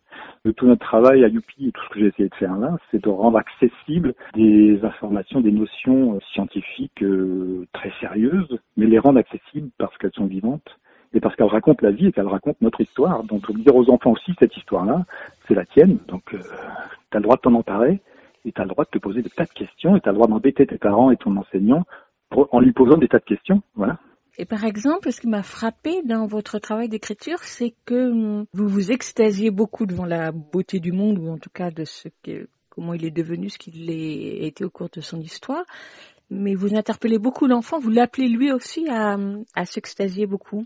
Tout notre travail à Youpi et tout ce que j'ai essayé de faire là, c'est de rendre accessibles des informations, des notions scientifiques euh, très sérieuses, mais les rendre accessibles parce qu'elles sont vivantes et parce qu'elles racontent la vie et qu'elles racontent notre histoire. Donc, dire aux enfants aussi, cette histoire-là, c'est la tienne, donc euh, tu as le droit de t'en emparer, et tu as le droit de te poser des tas de questions, et tu as le droit d'embêter tes parents et ton enseignant en lui posant des tas de questions. Voilà. Et par exemple, ce qui m'a frappé dans votre travail d'écriture, c'est que vous vous extasiez beaucoup devant la beauté du monde, ou en tout cas de ce que, comment il est devenu ce qu'il a été au cours de son histoire. Mais vous interpellez beaucoup l'enfant, vous l'appelez lui aussi à, à s'extasier beaucoup.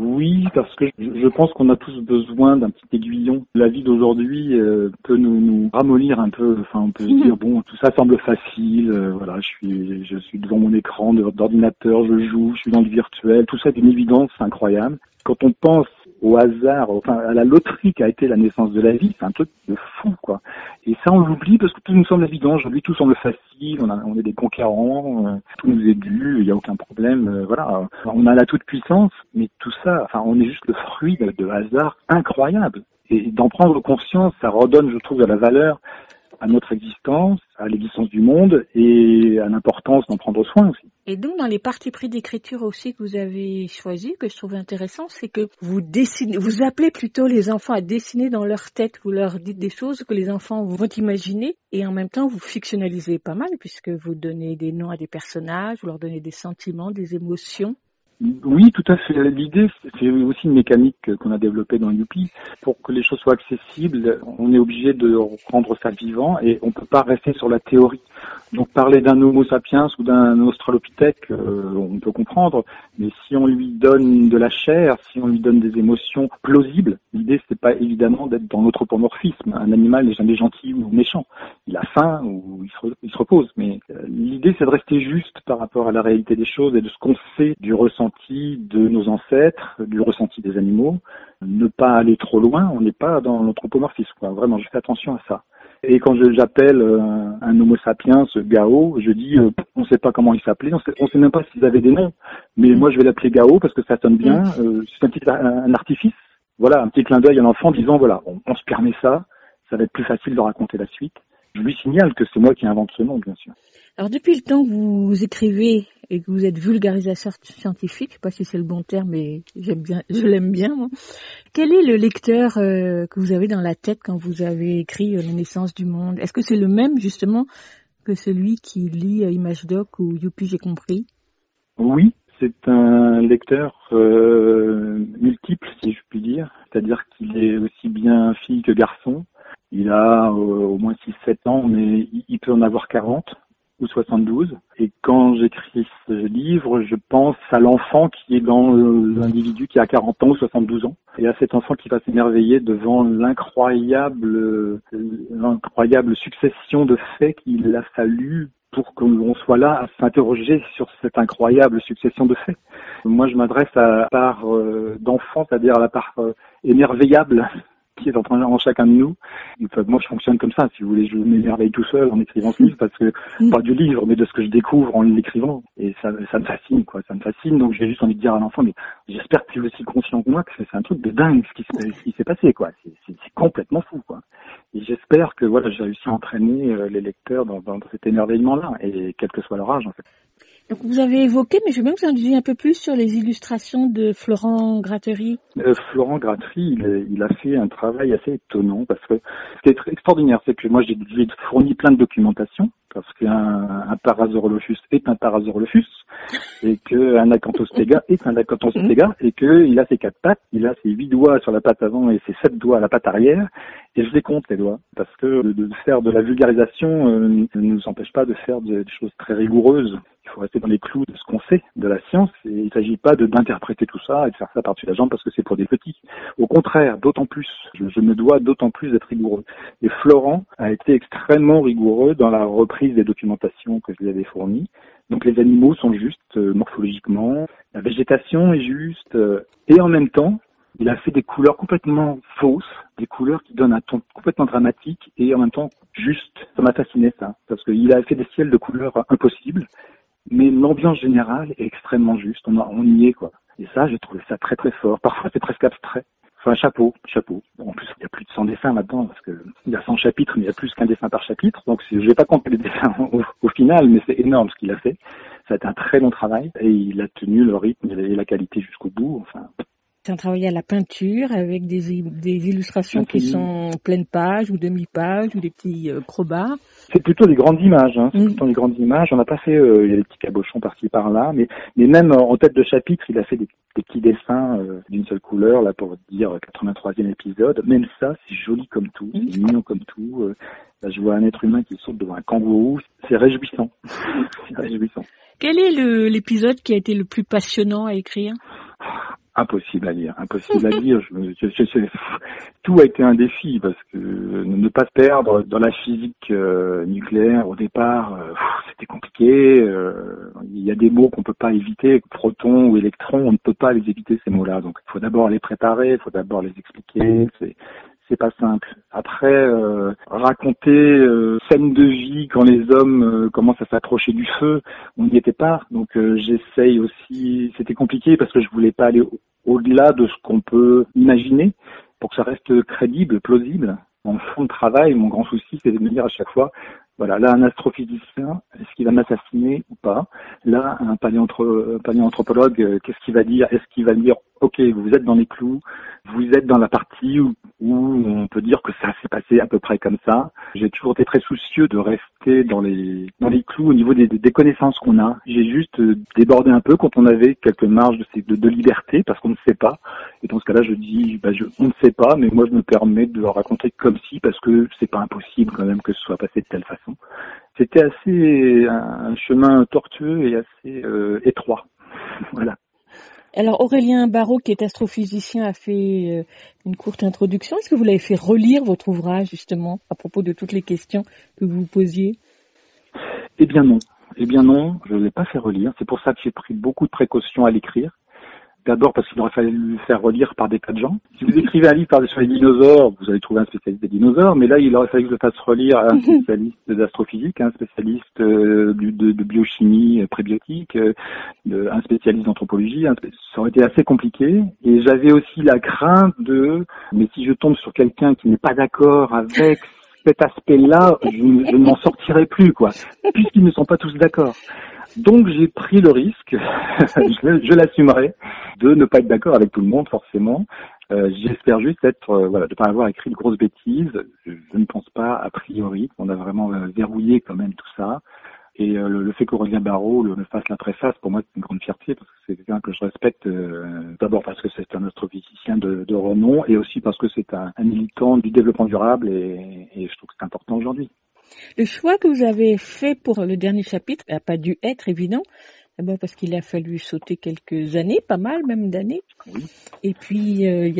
Oui, parce que je pense qu'on a tous besoin d'un petit aiguillon. La vie d'aujourd'hui euh, peut nous, nous, ramollir un peu. Enfin, on peut se dire bon, tout ça semble facile. Euh, voilà, je suis, je suis devant mon écran d'ordinateur, je joue, je suis dans le virtuel. Tout ça est une évidence incroyable. Quand on pense au hasard, enfin à la loterie qui a été la naissance de la vie, c'est un truc de fou, quoi. Et ça, on l'oublie parce que tout nous semble évident. Aujourd'hui, tout semble facile. On, est des conquérants, euh, tout nous est dû, il n'y a aucun problème. Euh, voilà, on a la toute puissance, mais tout ça, enfin, on est juste le fruit de hasard incroyable. Et d'en prendre conscience, ça redonne, je trouve, de la valeur à notre existence, à l'existence du monde et à l'importance d'en prendre soin aussi. Et donc, dans les parties pris d'écriture aussi que vous avez choisi, que je trouve intéressant, c'est que vous dessinez, vous appelez plutôt les enfants à dessiner dans leur tête. Vous leur dites des choses que les enfants vont imaginer et en même temps vous fictionnalisez pas mal puisque vous donnez des noms à des personnages, vous leur donnez des sentiments, des émotions. Oui, tout à fait. L'idée, c'est aussi une mécanique qu'on a développée dans Youpi. Pour que les choses soient accessibles, on est obligé de rendre ça vivant et on peut pas rester sur la théorie. Donc parler d'un Homo sapiens ou d'un Australopithèque, euh, on peut comprendre, mais si on lui donne de la chair, si on lui donne des émotions plausibles, l'idée c'est pas évidemment d'être dans l'anthropomorphisme. Un animal n'est jamais gentil ou méchant. Il a faim ou il se, se repose. Mais euh, l'idée c'est de rester juste par rapport à la réalité des choses et de ce qu'on sait du ressenti de nos ancêtres, du ressenti des animaux, ne pas aller trop loin, on n'est pas dans l'anthropomorphisme. Vraiment, je fais attention à ça. Et quand j'appelle un Homo sapiens, ce Gao, je dis, euh, on ne sait pas comment il s'appelait, on ne sait même pas s'ils avaient des noms, mais moi je vais l'appeler Gao parce que ça sonne bien. Mm. Euh, c'est un petit un artifice, voilà, un petit clin d'œil à l'enfant disant, voilà, on, on se permet ça, ça va être plus facile de raconter la suite. Je lui signale que c'est moi qui invente ce nom, bien sûr. Alors depuis le temps que vous écrivez et que vous êtes vulgarisateur scientifique, je sais pas si c'est le bon terme, mais j'aime bien, je l'aime bien. Moi. Quel est le lecteur euh, que vous avez dans la tête quand vous avez écrit euh, La naissance du monde? Est-ce que c'est le même justement que celui qui lit euh, Image Doc ou Youpi j'ai compris? Oui, c'est un lecteur euh, multiple, si je puis dire. C'est-à-dire qu'il est aussi bien fille que garçon. Il a au moins 6-7 ans, mais il peut en avoir 40 ou 72. Et quand j'écris ce livre, je pense à l'enfant qui est dans l'individu qui a 40 ans ou 72 ans, et à cet enfant qui va s'émerveiller devant l'incroyable, l'incroyable succession de faits qu'il a fallu pour qu'on soit là à s'interroger sur cette incroyable succession de faits. Moi, je m'adresse à la part euh, d'enfant, c'est-à-dire à la part euh, émerveillable qui est en, train, en chacun de nous Enfin, moi, je fonctionne comme ça. Si vous voulez, je m'émerveille tout seul en écrivant ce livre parce que pas du livre, mais de ce que je découvre en l'écrivant. Et ça, ça me fascine, quoi. Ça me fascine. Donc, j'ai juste envie de dire à l'enfant, mais j'espère que tu es aussi conscient que moi que c'est un truc de dingue ce qui s'est- passé, quoi. C'est complètement fou, quoi. Et j'espère que voilà, j'ai réussi à entraîner euh, les lecteurs dans, dans cet émerveillement-là, et quel que soit leur âge, en fait. Donc vous avez évoqué, mais je veux bien que vous en disiez un peu plus sur les illustrations de Florent Grattery. Euh, Florent Grattery, il, il a fait un travail assez étonnant parce que ce qui est extraordinaire, c'est que moi j'ai j'ai fourni plein de documentation parce qu'un un Parasaurolophus est un Parasaurolophus et qu'un Acanthostega est un Acanthostega et qu'il a ses quatre pattes, il a ses huit doigts sur la patte avant et ses sept doigts à la patte arrière et je les compte les doigts parce que de, faire de la vulgarisation euh, ne nous empêche pas de faire de- des choses très rigoureuses. Il faut rester dans les clous de ce qu'on sait de la science et il ne s'agit pas d'interpréter tout ça et de faire ça par-dessus la jambe parce que c'est pour des petits. Au contraire, d'autant plus, je, je me dois d'autant plus d'être rigoureux. Et Florent a été extrêmement rigoureux dans la reprise des documentations que je lui avais fournies. Donc les animaux sont justes euh, morphologiquement, la végétation est juste, euh, et en même temps, il a fait des couleurs complètement fausses, des couleurs qui donnent un ton complètement dramatique et en même temps juste. Ça m'a fasciné ça, parce qu'il a fait des ciels de couleurs impossibles, mais l'ambiance générale est extrêmement juste. On, on y est quoi. Et ça, j'ai trouvé ça très très fort. Parfois, c'est presque abstrait. Enfin, chapeau, chapeau. En plus, il y a plus de 100 dessins maintenant, parce que il y a 100 chapitres, mais il y a plus qu'un dessin par chapitre. Donc, je vais pas compter les dessins au, au final, mais c'est énorme ce qu'il a fait. Ça a été un très long travail, et il a tenu le rythme et la qualité jusqu'au bout. Enfin, C'est un travail à la peinture avec des, illustrations qui Infini. sont pleine page ou demi-page ou des petits euh. C'est plutôt des grandes images, hein. c'est Mm. plutôt des grandes images. On n'a pas fait, euh, il y a des petits cabochons par-ci par-là, mais, mais même en tête de chapitre, il a fait des, des petits dessins euh, d'une seule couleur, là pour dire 83e épisode. Même ça, c'est joli comme tout, c'est mignon comme tout. Euh, là, je vois un être humain qui saute devant un kangourou, c'est réjouissant. c'est réjouissant. Quel est l'épisode qui a été le plus passionnant à écrire? Impossible à lire, impossible à lire. Je, je- je- tout a été un défi parce que ne pas se perdre dans la physique euh, nucléaire au départ, euh, c'était compliqué. euh, il y a des mots qu'on peut pas éviter, proton ou électron, on ne peut pas les éviter ces mots-là. Donc il faut d'abord les préparer, il faut d'abord les expliquer. C'est pas simple. Après, euh, raconter euh, scène de vie quand les hommes euh, commencent à s'approcher du feu, on n'y était pas. Donc euh, j'essaye aussi. C'était compliqué parce que je voulais pas aller au- au-delà de ce qu'on peut imaginer pour que ça reste crédible, plausible. Mon fond de travail, mon grand souci, c'est de me dire à chaque fois, voilà, là un astrophysicien, est-ce qu'il va m'assassiner ou pas? Là, un paléanthropologue, euh, qu'est-ce qu'il va dire? Est-ce qu'il va dire, ok, vous êtes dans les clous, vous êtes dans la partie où, où on peut dire que ça s'est passé à peu près comme ça. J'ai toujours été très soucieux de rester dans les dans les clous au niveau des, des connaissances qu'on a. J'ai juste euh, débordé un peu quand on avait quelques marges de, de, de liberté parce qu'on ne sait pas. Et dans ce cas-là, je dis, bah, je, on ne sait pas, mais moi je me permets de raconter comme si parce que c'est pas impossible quand même que ce soit passé de telle façon. C'était assez un chemin tortueux et assez euh, étroit. voilà. Alors Aurélien Barraud, qui est astrophysicien, a fait euh, une courte introduction. Est-ce que vous l'avez fait relire votre ouvrage justement à propos de toutes les questions que vous vous posiez? Eh bien non. Eh bien non, je ne l'ai pas fait relire. C'est pour ça que j'ai pris beaucoup de précautions à l'écrire. D'abord parce qu'il aurait fallu le faire relire par des tas de gens. Si vous écrivez un livre sur les dinosaures, vous allez trouver un spécialiste des dinosaures, mais là, il aurait fallu que je le fasse relire à un spécialiste d'astrophysique, un spécialiste euh, de, de biochimie euh, prébiotique, euh, un spécialiste d'anthropologie. Ça aurait été assez compliqué. Et j'avais aussi la crainte de, mais si je tombe sur quelqu'un qui n'est pas d'accord avec cet aspect-là, je, ne m'en sortirai plus, quoi, puisqu'ils ne sont pas tous d'accord. Donc j'ai pris le risque, je, l'assumerai, de ne pas être d'accord avec tout le monde forcément. Euh, J'espère juste être, euh, voilà, de pas avoir écrit de grosses bêtises. Je, je ne pense pas a priori qu'on a vraiment euh, verrouillé quand même tout ça. Et euh, le, fait qu'Aurélien Barraud le, fasse la préface, pour moi, c'est une grande fierté parce que c'est quelqu'un que je respecte. euh, D'abord parce que c'est un astrophysicien de, renom et aussi parce que c'est un, militant du développement durable et je trouve que c'est important aujourd'hui. Le choix que vous avez fait pour le dernier chapitre n'a pas dû être évident. Eh ben, parce qu'il a fallu sauter quelques années, pas mal même d'années. Et puis, euh,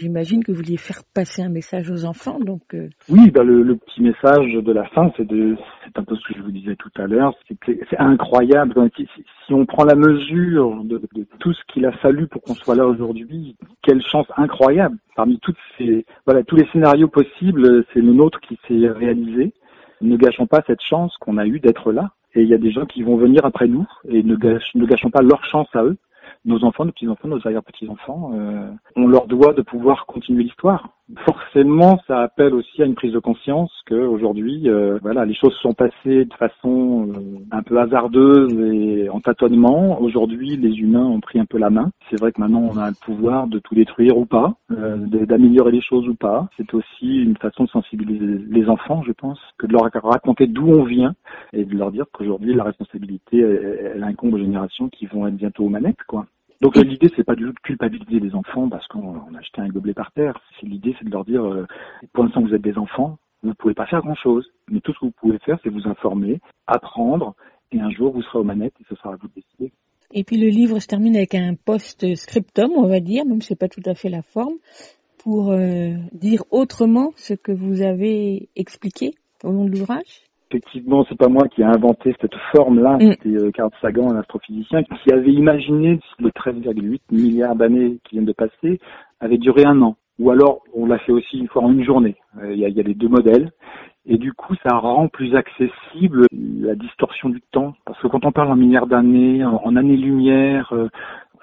j'imagine que vous vouliez faire passer un message aux enfants, donc euh, Oui, bah le, le petit message de la fin, c'est de, c'est un peu ce que je vous disais tout à l'heure, c'est incroyable. Donc, Si, si- si on prend la mesure de, de tout ce qu'il a fallu pour qu'on soit là aujourd'hui, quelle chance incroyable. Parmi toutes ces, voilà, tous les scénarios possibles, c'est le nôtre qui s'est réalisé. Ne gâchons pas cette chance qu'on a eue d'être là. Et il y a des gens qui vont venir après nous, et ne, gâchons pas leur chance à eux nos enfants, nos petits-enfants, nos arrière-petits-enfants, euh, on leur doit de pouvoir continuer l'histoire. Forcément, ça appelle aussi à une prise de conscience qu'aujourd'hui, euh, voilà, les choses sont passées de façon euh, un peu hasardeuse et en tâtonnement. Aujourd'hui, les humains ont pris un peu la main. C'est vrai que maintenant, on a le pouvoir de tout détruire ou pas, euh, d'améliorer les choses ou pas. C'est aussi une façon de sensibiliser les enfants, je pense, que de leur raconter d'où on vient et de leur dire qu'aujourd'hui, la responsabilité, elle, elle incombe aux générations qui vont être bientôt aux manettes, quoi. Donc l'idée c'est pas du tout de culpabiliser les enfants parce qu'on on a jeté un gobelet par terre. C'est l'idée c'est de leur dire euh, pour l'instant vous êtes des enfants, vous ne pouvez pas faire grand chose, mais tout ce que vous pouvez faire c'est vous informer, apprendre et un jour vous serez aux manettes et ce sera à vous de décider. Et puis le livre se termine avec un post-scriptum, on va dire, même si c'est pas tout à fait la forme, pour euh, dire autrement ce que vous avez expliqué au long de l'ouvrage. Effectivement, c'est pas moi qui ai inventé cette forme-là, Mm. c'était euh, Carl Sagan, un astrophysicien, qui avait imaginé que les 13,8 milliards d'années qui viennent de passer avaient duré un an. Ou alors, on l'a fait aussi une fois en une journée. Euh, Il y, a, il y a les deux modèles. Et du coup, ça rend plus accessible la distorsion du temps. Parce que quand on parle en milliards d'années, en, en années-lumière, euh,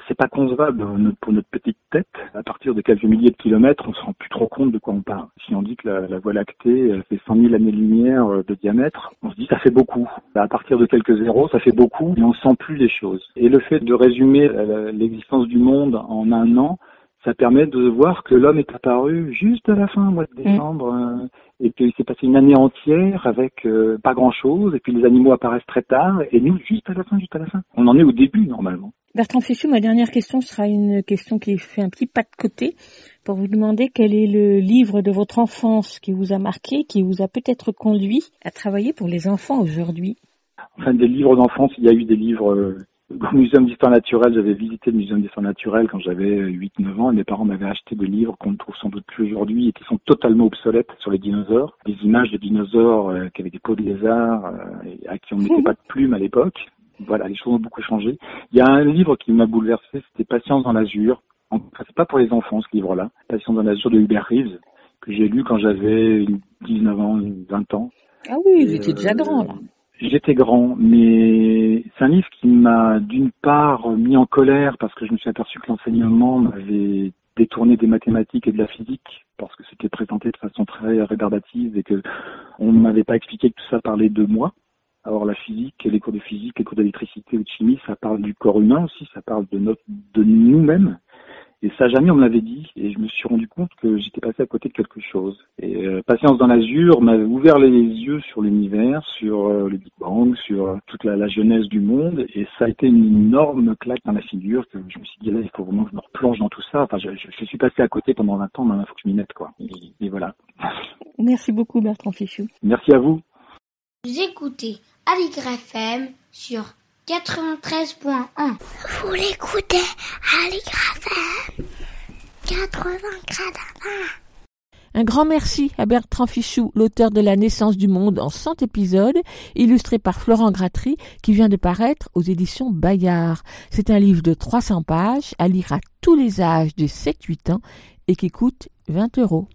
c'est pas concevable euh, pour notre petite tête. À partir de quelques milliers de kilomètres, on se rend plus trop compte de quoi on parle. Si on dit que la, Voie lactée elle fait 100 000 années-lumière euh, de diamètre, on se dit ça fait beaucoup. À partir de quelques zéros, ça fait beaucoup, et on sent plus les choses. Et le fait de résumer euh, l'existence du monde en un an, ça permet de voir que l'homme est apparu juste à la fin, au mois de décembre, euh, et qu'il s'est passé une année entière avec euh, pas grand-chose, et puis les animaux apparaissent très tard, et nous juste à la fin, juste à la fin. On en est au début normalement. Bertrand Fichou, ma dernière question sera une question qui fait un petit pas de côté pour vous demander quel est le livre de votre enfance qui vous a marqué, qui vous a peut-être conduit à travailler pour les enfants aujourd'hui. Enfin, des livres d'enfance, il y a eu des livres euh, au Muséum d'histoire naturelle. J'avais visité le Muséum d'histoire naturelle quand j'avais 8-9 ans et mes parents m'avaient acheté des livres qu'on ne trouve sans doute plus aujourd'hui et qui sont totalement obsolètes sur les dinosaures. Des images de dinosaures euh, qui avaient des peaux de lézard euh, et à qui on ne mettait pas de plumes à l'époque. Voilà, les choses ont beaucoup changé. Il y a un livre qui m'a bouleversé, c'était Patience dans l'azur. Enfin, c'est pas pour les enfants ce livre-là. Patience dans l'azur de Hubert Reeves que j'ai lu quand j'avais 19 ans, 20 ans. Ah oui, étiez déjà euh, grand là. J'étais grand, mais c'est un livre qui m'a d'une part mis en colère parce que je me suis aperçu que l'enseignement m'avait détourné des mathématiques et de la physique parce que c'était présenté de façon très rébarbative et que on ne m'avait pas expliqué que tout ça parlait de moi. Alors la physique, les cours de physique, les cours d'électricité ou de chimie, ça parle du corps humain aussi, ça parle de notre, de nous-mêmes. Et ça, jamais on me l'avait dit. Et je me suis rendu compte que j'étais passé à côté de quelque chose. Et euh, Patience dans l'azur m'avait ouvert les yeux sur l'univers, sur euh, le Big Bang, sur euh, toute la, la jeunesse du monde. Et ça a été une énorme claque dans la figure que je me suis dit, là, il faut vraiment que je me replonge dans tout ça. Enfin, je, je- je suis passé à côté pendant 20 ans, maintenant il faut que je m'y mette, quoi. Et, et voilà. Merci beaucoup Bertrand Fichou. Merci à vous. Vous écoutez Aligre FM sur 93.1. Vous l'écoutez à l'Igrafem 80 gradins. Un grand merci à Bertrand Fichou, l'auteur de La naissance du monde en 100 épisodes, illustré par Florent Gratry, qui vient de paraître aux éditions Bayard. C'est un livre de 300 pages à lire à tous les âges de 7-8 ans et qui coûte 20 euros.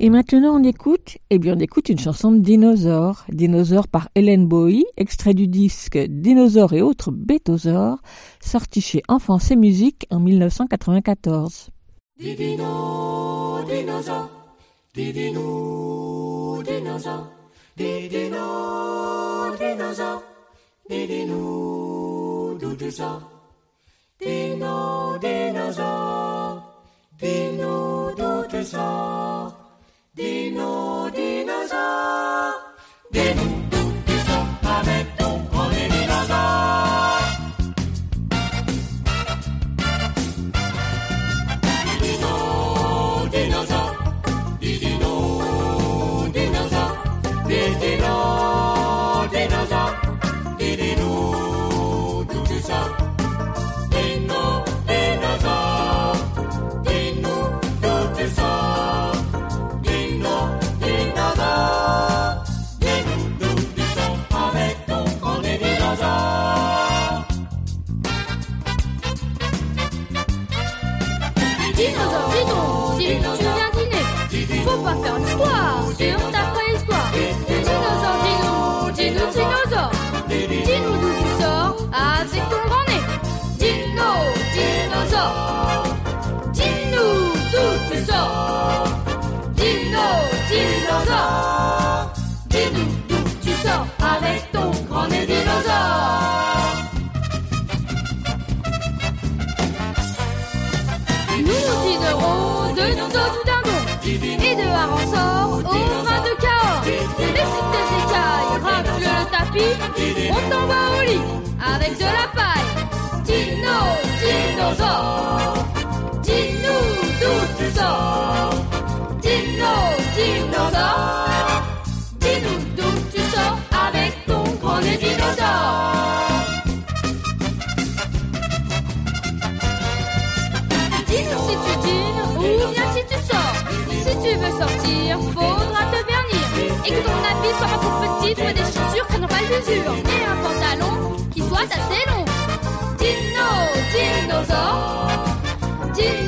Et maintenant, on écoute, eh bien, on écoute une chanson de Dinosaure. Dinosaure par Hélène Bowie, extrait du disque Dinosaures et autres bétosaures, sorti chez Enfance et Musique en 1994. Didino, dinosaure, didino, dinosaure, didino, dinosaure, didino, doudousaure, dino, dinosaure, dino, doudousaure, dino, Dinosaur. dino, on t'envoie au lit avec de la paille. Dino, dinosaure, dis-nous d'où tu sors. Dino, dinosaure, dis-nous d'où tu sors avec ton grand dinosaure. Dis-nous si tu dînes ou bien si tu sors. Si tu veux sortir, vernir. Et que ton habit soit pas trop petit, faut des chaussures qui n'ont pas l'usure. Et un pantalon qui soit assez long. Dino, dinosaure, dis-nous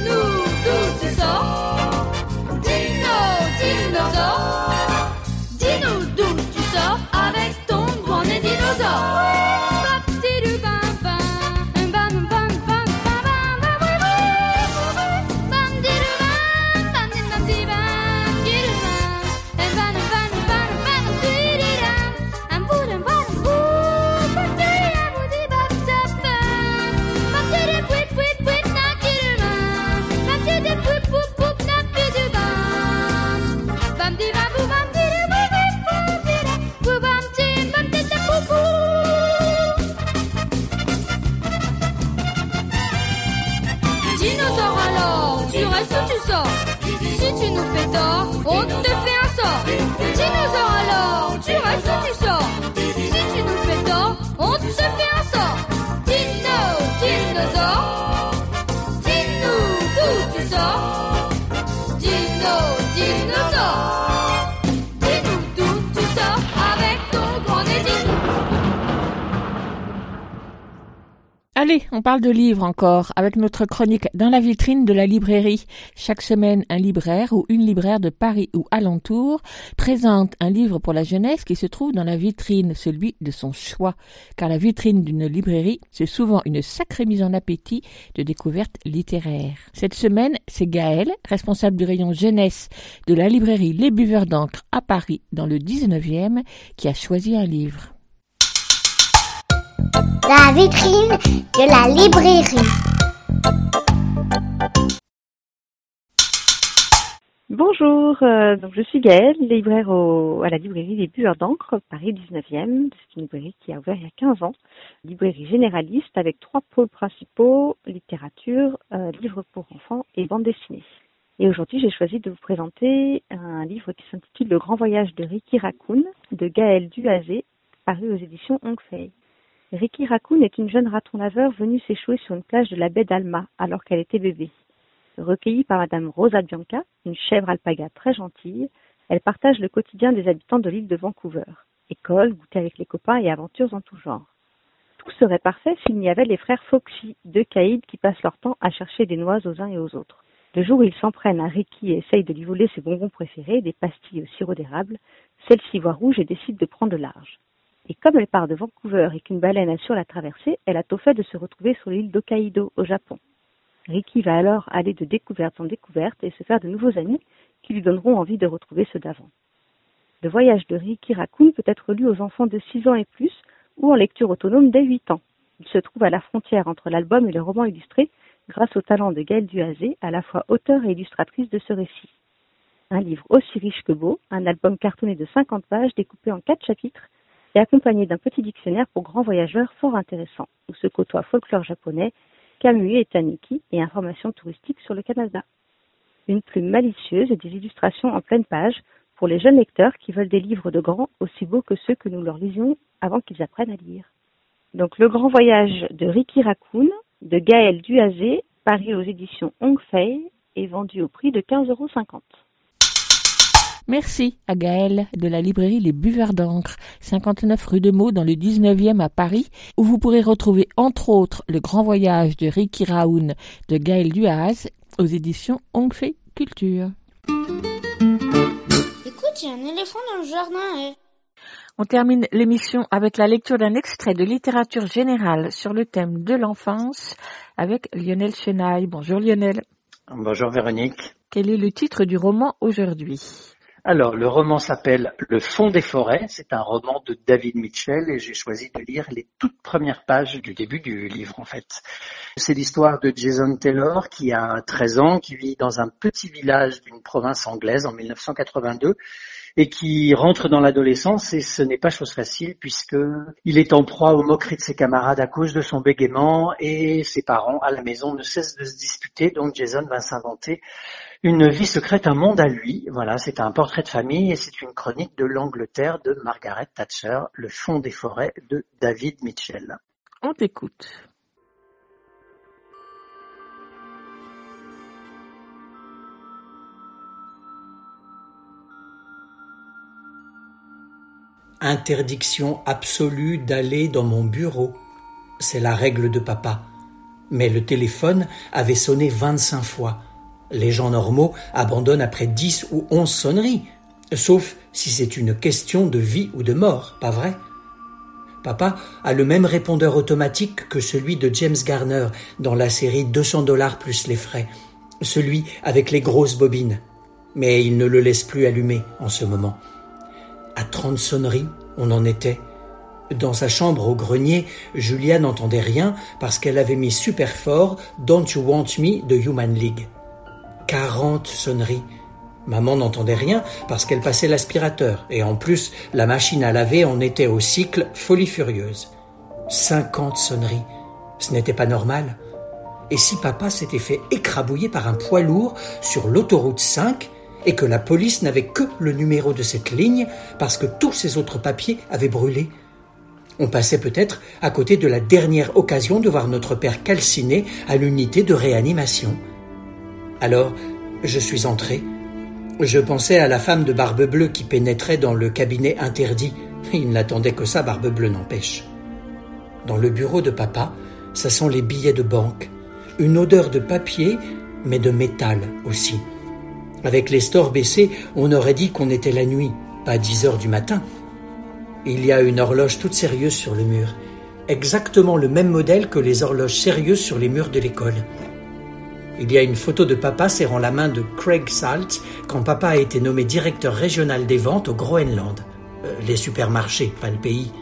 parle de livres encore, avec notre chronique dans la vitrine de la librairie. Chaque semaine, un libraire ou une libraire de Paris ou alentour présente un livre pour la jeunesse qui se trouve dans la vitrine, celui de son choix. Car la vitrine d'une librairie, c'est souvent une sacrée mise en appétit de découvertes littéraires. Cette semaine, c'est Gaël, responsable du rayon jeunesse de la librairie Les Buveurs d'encre à Paris, dans le 19e, qui a choisi un livre. La vitrine de la librairie. Bonjour, euh, donc je suis Gaëlle, libraire à la librairie Les Bueurs d'encre, Paris 19e. C'est une librairie qui a ouvert il y a 15 ans. Librairie généraliste avec trois pôles principaux, littérature, euh, livres pour enfants et bande dessinée. Et aujourd'hui, j'ai choisi de vous présenter un livre qui s'intitule Le grand voyage de Ricky Raccoon de Gaël Duazé, paru aux éditions Hongfei. Ricky Raccoon est une jeune raton laveur venue s'échouer sur une plage de la baie d'Alma alors qu'elle était bébé. Recueillie par Madame Rosa Bianca, une chèvre alpaga très gentille, elle partage le quotidien des habitants de l'île de Vancouver. École, goûter avec les copains et aventures en tout genre. Tout serait parfait s'il n'y avait les frères Foxy, deux caïds qui passent leur temps à chercher des noix aux uns et aux autres. Le jour où ils s'en prennent à Ricky et essayent de lui voler ses bonbons préférés, des pastilles au sirop d'érable, celle-ci voit rouge et décide de prendre large. Et comme elle part de Vancouver et qu'une baleine assure la traversée, elle a au fait de se retrouver sur l'île d'Hokkaido, au Japon. Ricky va alors aller de découverte en découverte et se faire de nouveaux amis qui lui donneront envie de retrouver ceux d'avant. Le voyage de Ricky Raccoon peut être lu aux enfants de 6 ans et plus ou en lecture autonome dès 8 ans. Il se trouve à la frontière entre l'album et le roman illustré grâce au talent de Gaëlle Duazé, à la fois auteure et illustratrice de ce récit. Un livre aussi riche que beau, un album cartonné de 50 pages découpé en 4 chapitres et accompagné d'un petit dictionnaire pour grands voyageurs fort intéressant, où se côtoient folklore japonais, Camus et Taniki et informations touristiques sur le Canada. Une plume malicieuse et des illustrations en pleine page pour les jeunes lecteurs qui veulent des livres de grands aussi beaux que ceux que nous leur lisions avant qu'ils apprennent à lire. Donc Le Grand Voyage de Ricky Raccoon de Gaël Duazé, paru aux éditions Hongfei et vendu au prix de 15,50 euros. Merci à Gaël de la librairie Les Buveurs d'encre, 59 rue de Meaux dans le 19e à Paris, où vous pourrez retrouver entre autres Le Grand Voyage de Ricky Raoun de Gaël Duaz aux éditions Onfei Culture. Écoute, il y a un éléphant dans le jardin. Et... On termine l'émission avec la lecture d'un extrait de littérature générale sur le thème de l'enfance avec Lionel Chenaille. Bonjour Lionel. Bonjour Véronique. Quel est le titre du roman aujourd'hui? Alors, le roman s'appelle Le fond des forêts. C'est un roman de David Mitchell et j'ai choisi de lire les toutes premières pages du début du livre, en fait. C'est l'histoire de Jason Taylor qui a 13 ans, qui vit dans un petit village d'une province anglaise en 1982 et qui rentre dans l'adolescence et ce n'est pas chose facile puisque il est en proie aux moqueries de ses camarades à cause de son bégaiement et ses parents à la maison ne cessent de se disputer donc Jason va s'inventer une vie secrète, un monde à lui. Voilà, c'est un portrait de famille et c'est une chronique de l'Angleterre de Margaret Thatcher, Le fond des forêts de David Mitchell. On t'écoute. interdiction absolue d'aller dans mon bureau. C'est la règle de papa. Mais le téléphone avait sonné 25 fois. Les gens normaux abandonnent après 10 ou 11 sonneries, sauf si c'est une question de vie ou de mort, pas vrai? Papa a le même répondeur automatique que celui de James Garner dans la série 200 dollars plus les frais, celui avec les grosses bobines. Mais il ne le laisse plus allumer en ce moment. À trente sonneries, on en était. Dans sa chambre au grenier, Julia n'entendait rien parce qu'elle avait mis super fort Don't You Want Me de Human League. Quarante sonneries. Maman n'entendait rien parce qu'elle passait l'aspirateur et en plus la machine à laver en était au cycle folie furieuse. Cinquante sonneries. Ce n'était pas normal. Et si papa s'était fait écrabouiller par un poids lourd sur l'autoroute 5 et que la police n'avait que le numéro de cette ligne parce que tous ses autres papiers avaient brûlé? On passait peut-être à côté de la dernière occasion de voir notre père calciné à l'unité de réanimation. Alors, je suis entré. Je pensais à la femme de Barbe Bleue qui pénétrait dans le cabinet interdit. Il n'attendait que ça, Barbe Bleue n'empêche. Dans le bureau de papa, ça sent les billets de banque. Une odeur de papier, mais de métal aussi. Avec les stores baissés, on aurait dit qu'on était la nuit, pas dix heures du matin. Il y a une horloge toute sérieuse sur le mur, exactement le même modèle que les horloges sérieuses sur les murs de l'école. Il y a une photo de papa serrant la main de Craig Salt quand papa a été nommé directeur régional des ventes au Groenland. Euh, les supermarchés, pas le pays.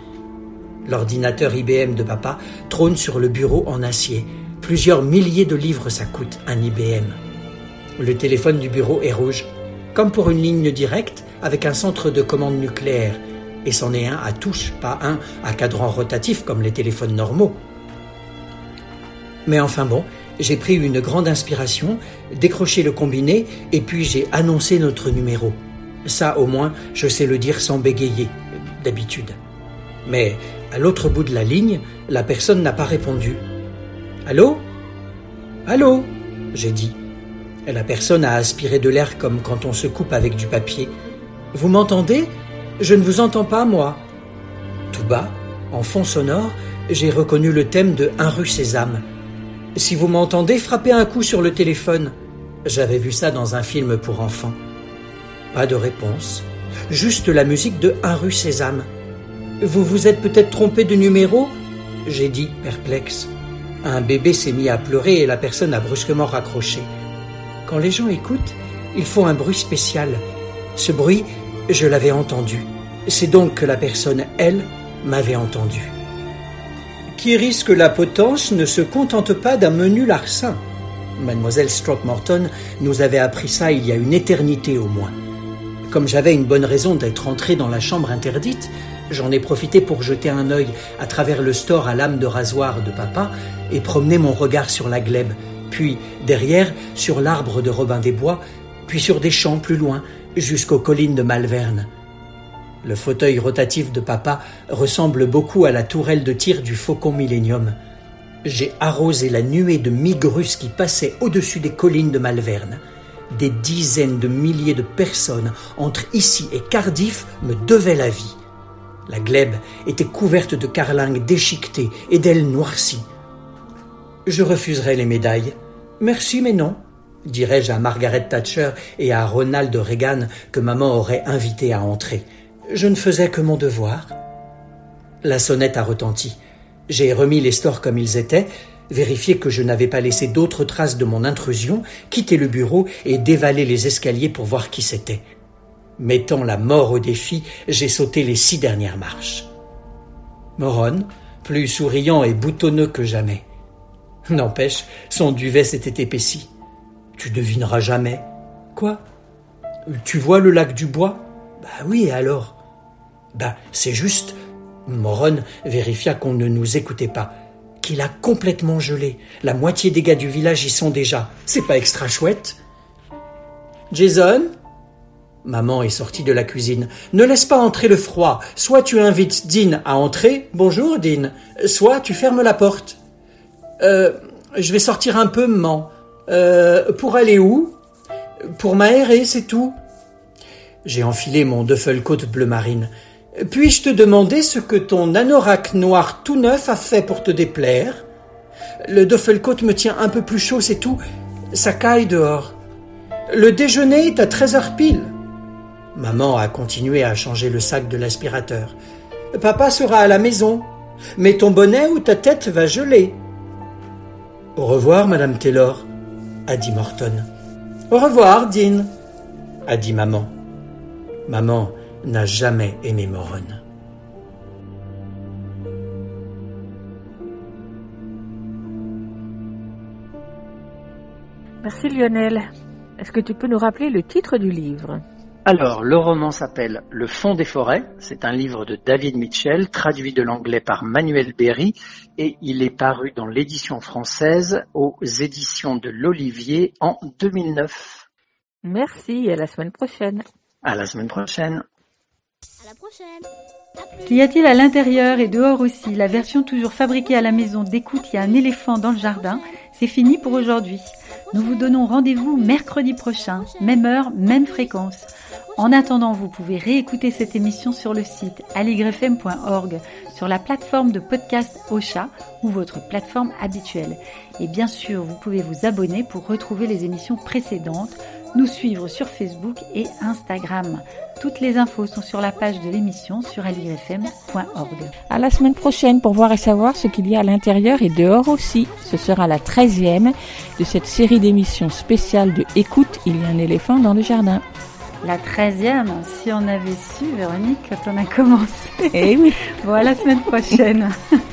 L'ordinateur IBM de papa trône sur le bureau en acier. Plusieurs milliers de livres ça coûte, un IBM. Le téléphone du bureau est rouge, comme pour une ligne directe avec un centre de commande nucléaire. Et c'en est un à touche, pas un à cadran rotatif comme les téléphones normaux. Mais enfin bon, j'ai pris une grande inspiration, décroché le combiné et puis j'ai annoncé notre numéro. Ça au moins, je sais le dire sans bégayer, d'habitude. Mais à l'autre bout de la ligne, la personne n'a pas répondu. Allô? Allô? J'ai dit. La personne a aspiré de l'air comme quand on se coupe avec du papier. Vous m'entendez? Je ne vous entends pas, moi. Tout bas, en fond sonore, j'ai reconnu le thème de Un rue Sésame. Si vous m'entendez, frappez un coup sur le téléphone. J'avais vu ça dans un film pour enfants. Pas de réponse. Juste la musique de Un rue Sésame. Vous vous êtes peut-être trompé de numéro? J'ai dit, perplexe. Un bébé s'est mis à pleurer et la personne a brusquement raccroché. Quand les gens écoutent, ils font un bruit spécial. Ce bruit, je l'avais entendu. C'est donc que la personne, elle, m'avait entendu. Qui risque la potence ne se contente pas d'un menu larcin. Mademoiselle Strockmorton nous avait appris ça il y a une éternité au moins. Comme j'avais une bonne raison d'être entré dans la chambre interdite, j'en ai profité pour jeter un œil à travers le store à lame de rasoir de papa et promener mon regard sur la glèbe puis derrière sur l'arbre de Robin des Bois, puis sur des champs plus loin, jusqu'aux collines de Malverne. Le fauteuil rotatif de papa ressemble beaucoup à la tourelle de tir du Faucon Millennium. J'ai arrosé la nuée de migrus qui passaient au-dessus des collines de Malverne. Des dizaines de milliers de personnes entre ici et Cardiff me devaient la vie. La glèbe était couverte de carlingues déchiquetées et d'ailes noircies. Je refuserai les médailles. Merci, mais non. Dirais-je à Margaret Thatcher et à Ronald Reagan que maman aurait invité à entrer. Je ne faisais que mon devoir. La sonnette a retenti. J'ai remis les stores comme ils étaient, vérifié que je n'avais pas laissé d'autres traces de mon intrusion, quitté le bureau et dévalé les escaliers pour voir qui c'était. Mettant la mort au défi, j'ai sauté les six dernières marches. Moron, plus souriant et boutonneux que jamais. N'empêche, son duvet s'était épaissi. Tu devineras jamais. Quoi? Tu vois le lac du bois? Bah oui, alors? Bah, c'est juste. Moron vérifia qu'on ne nous écoutait pas. Qu'il a complètement gelé. La moitié des gars du village y sont déjà. C'est pas extra chouette? Jason? Maman est sortie de la cuisine. Ne laisse pas entrer le froid. Soit tu invites Dean à entrer. Bonjour, Dean. Soit tu fermes la porte. Euh, je vais sortir un peu, maman. Euh, pour aller où? Pour m'aérer, c'est tout. J'ai enfilé mon duffel-coat bleu marine. Puis-je te demander ce que ton anorak noir tout neuf a fait pour te déplaire? Le duffel-coat me tient un peu plus chaud, c'est tout. Ça caille dehors. Le déjeuner est à 13 heures pile. Maman a continué à changer le sac de l'aspirateur. Papa sera à la maison. Mais ton bonnet ou ta tête va geler. Au revoir, Madame Taylor, a dit Morton. Au revoir, Dean, a dit maman. Maman n'a jamais aimé Moron. Merci Lionel. Est-ce que tu peux nous rappeler le titre du livre? Alors, le roman s'appelle Le fond des forêts. C'est un livre de David Mitchell, traduit de l'anglais par Manuel Berry, et il est paru dans l'édition française aux éditions de l'Olivier en 2009. Merci, et à la semaine prochaine. À la semaine prochaine. À la prochaine. Qu'y a-t-il à l'intérieur et dehors aussi? La version toujours fabriquée à la maison d'écoute, il y a un éléphant dans le jardin. C'est fini pour aujourd'hui. Nous vous donnons rendez-vous mercredi prochain, même heure, même fréquence. En attendant, vous pouvez réécouter cette émission sur le site aligrefm.org, sur la plateforme de podcast Ocha ou votre plateforme habituelle. Et bien sûr, vous pouvez vous abonner pour retrouver les émissions précédentes, nous suivre sur Facebook et Instagram. Toutes les infos sont sur la page de l'émission sur aligrefm.org. À la semaine prochaine pour voir et savoir ce qu'il y a à l'intérieur et dehors aussi. Ce sera la 13e de cette série d'émissions spéciales de Écoute, il y a un éléphant dans le jardin. La treizième, si on avait su, Véronique, quand on a commencé. Eh oui. bon, à la semaine prochaine.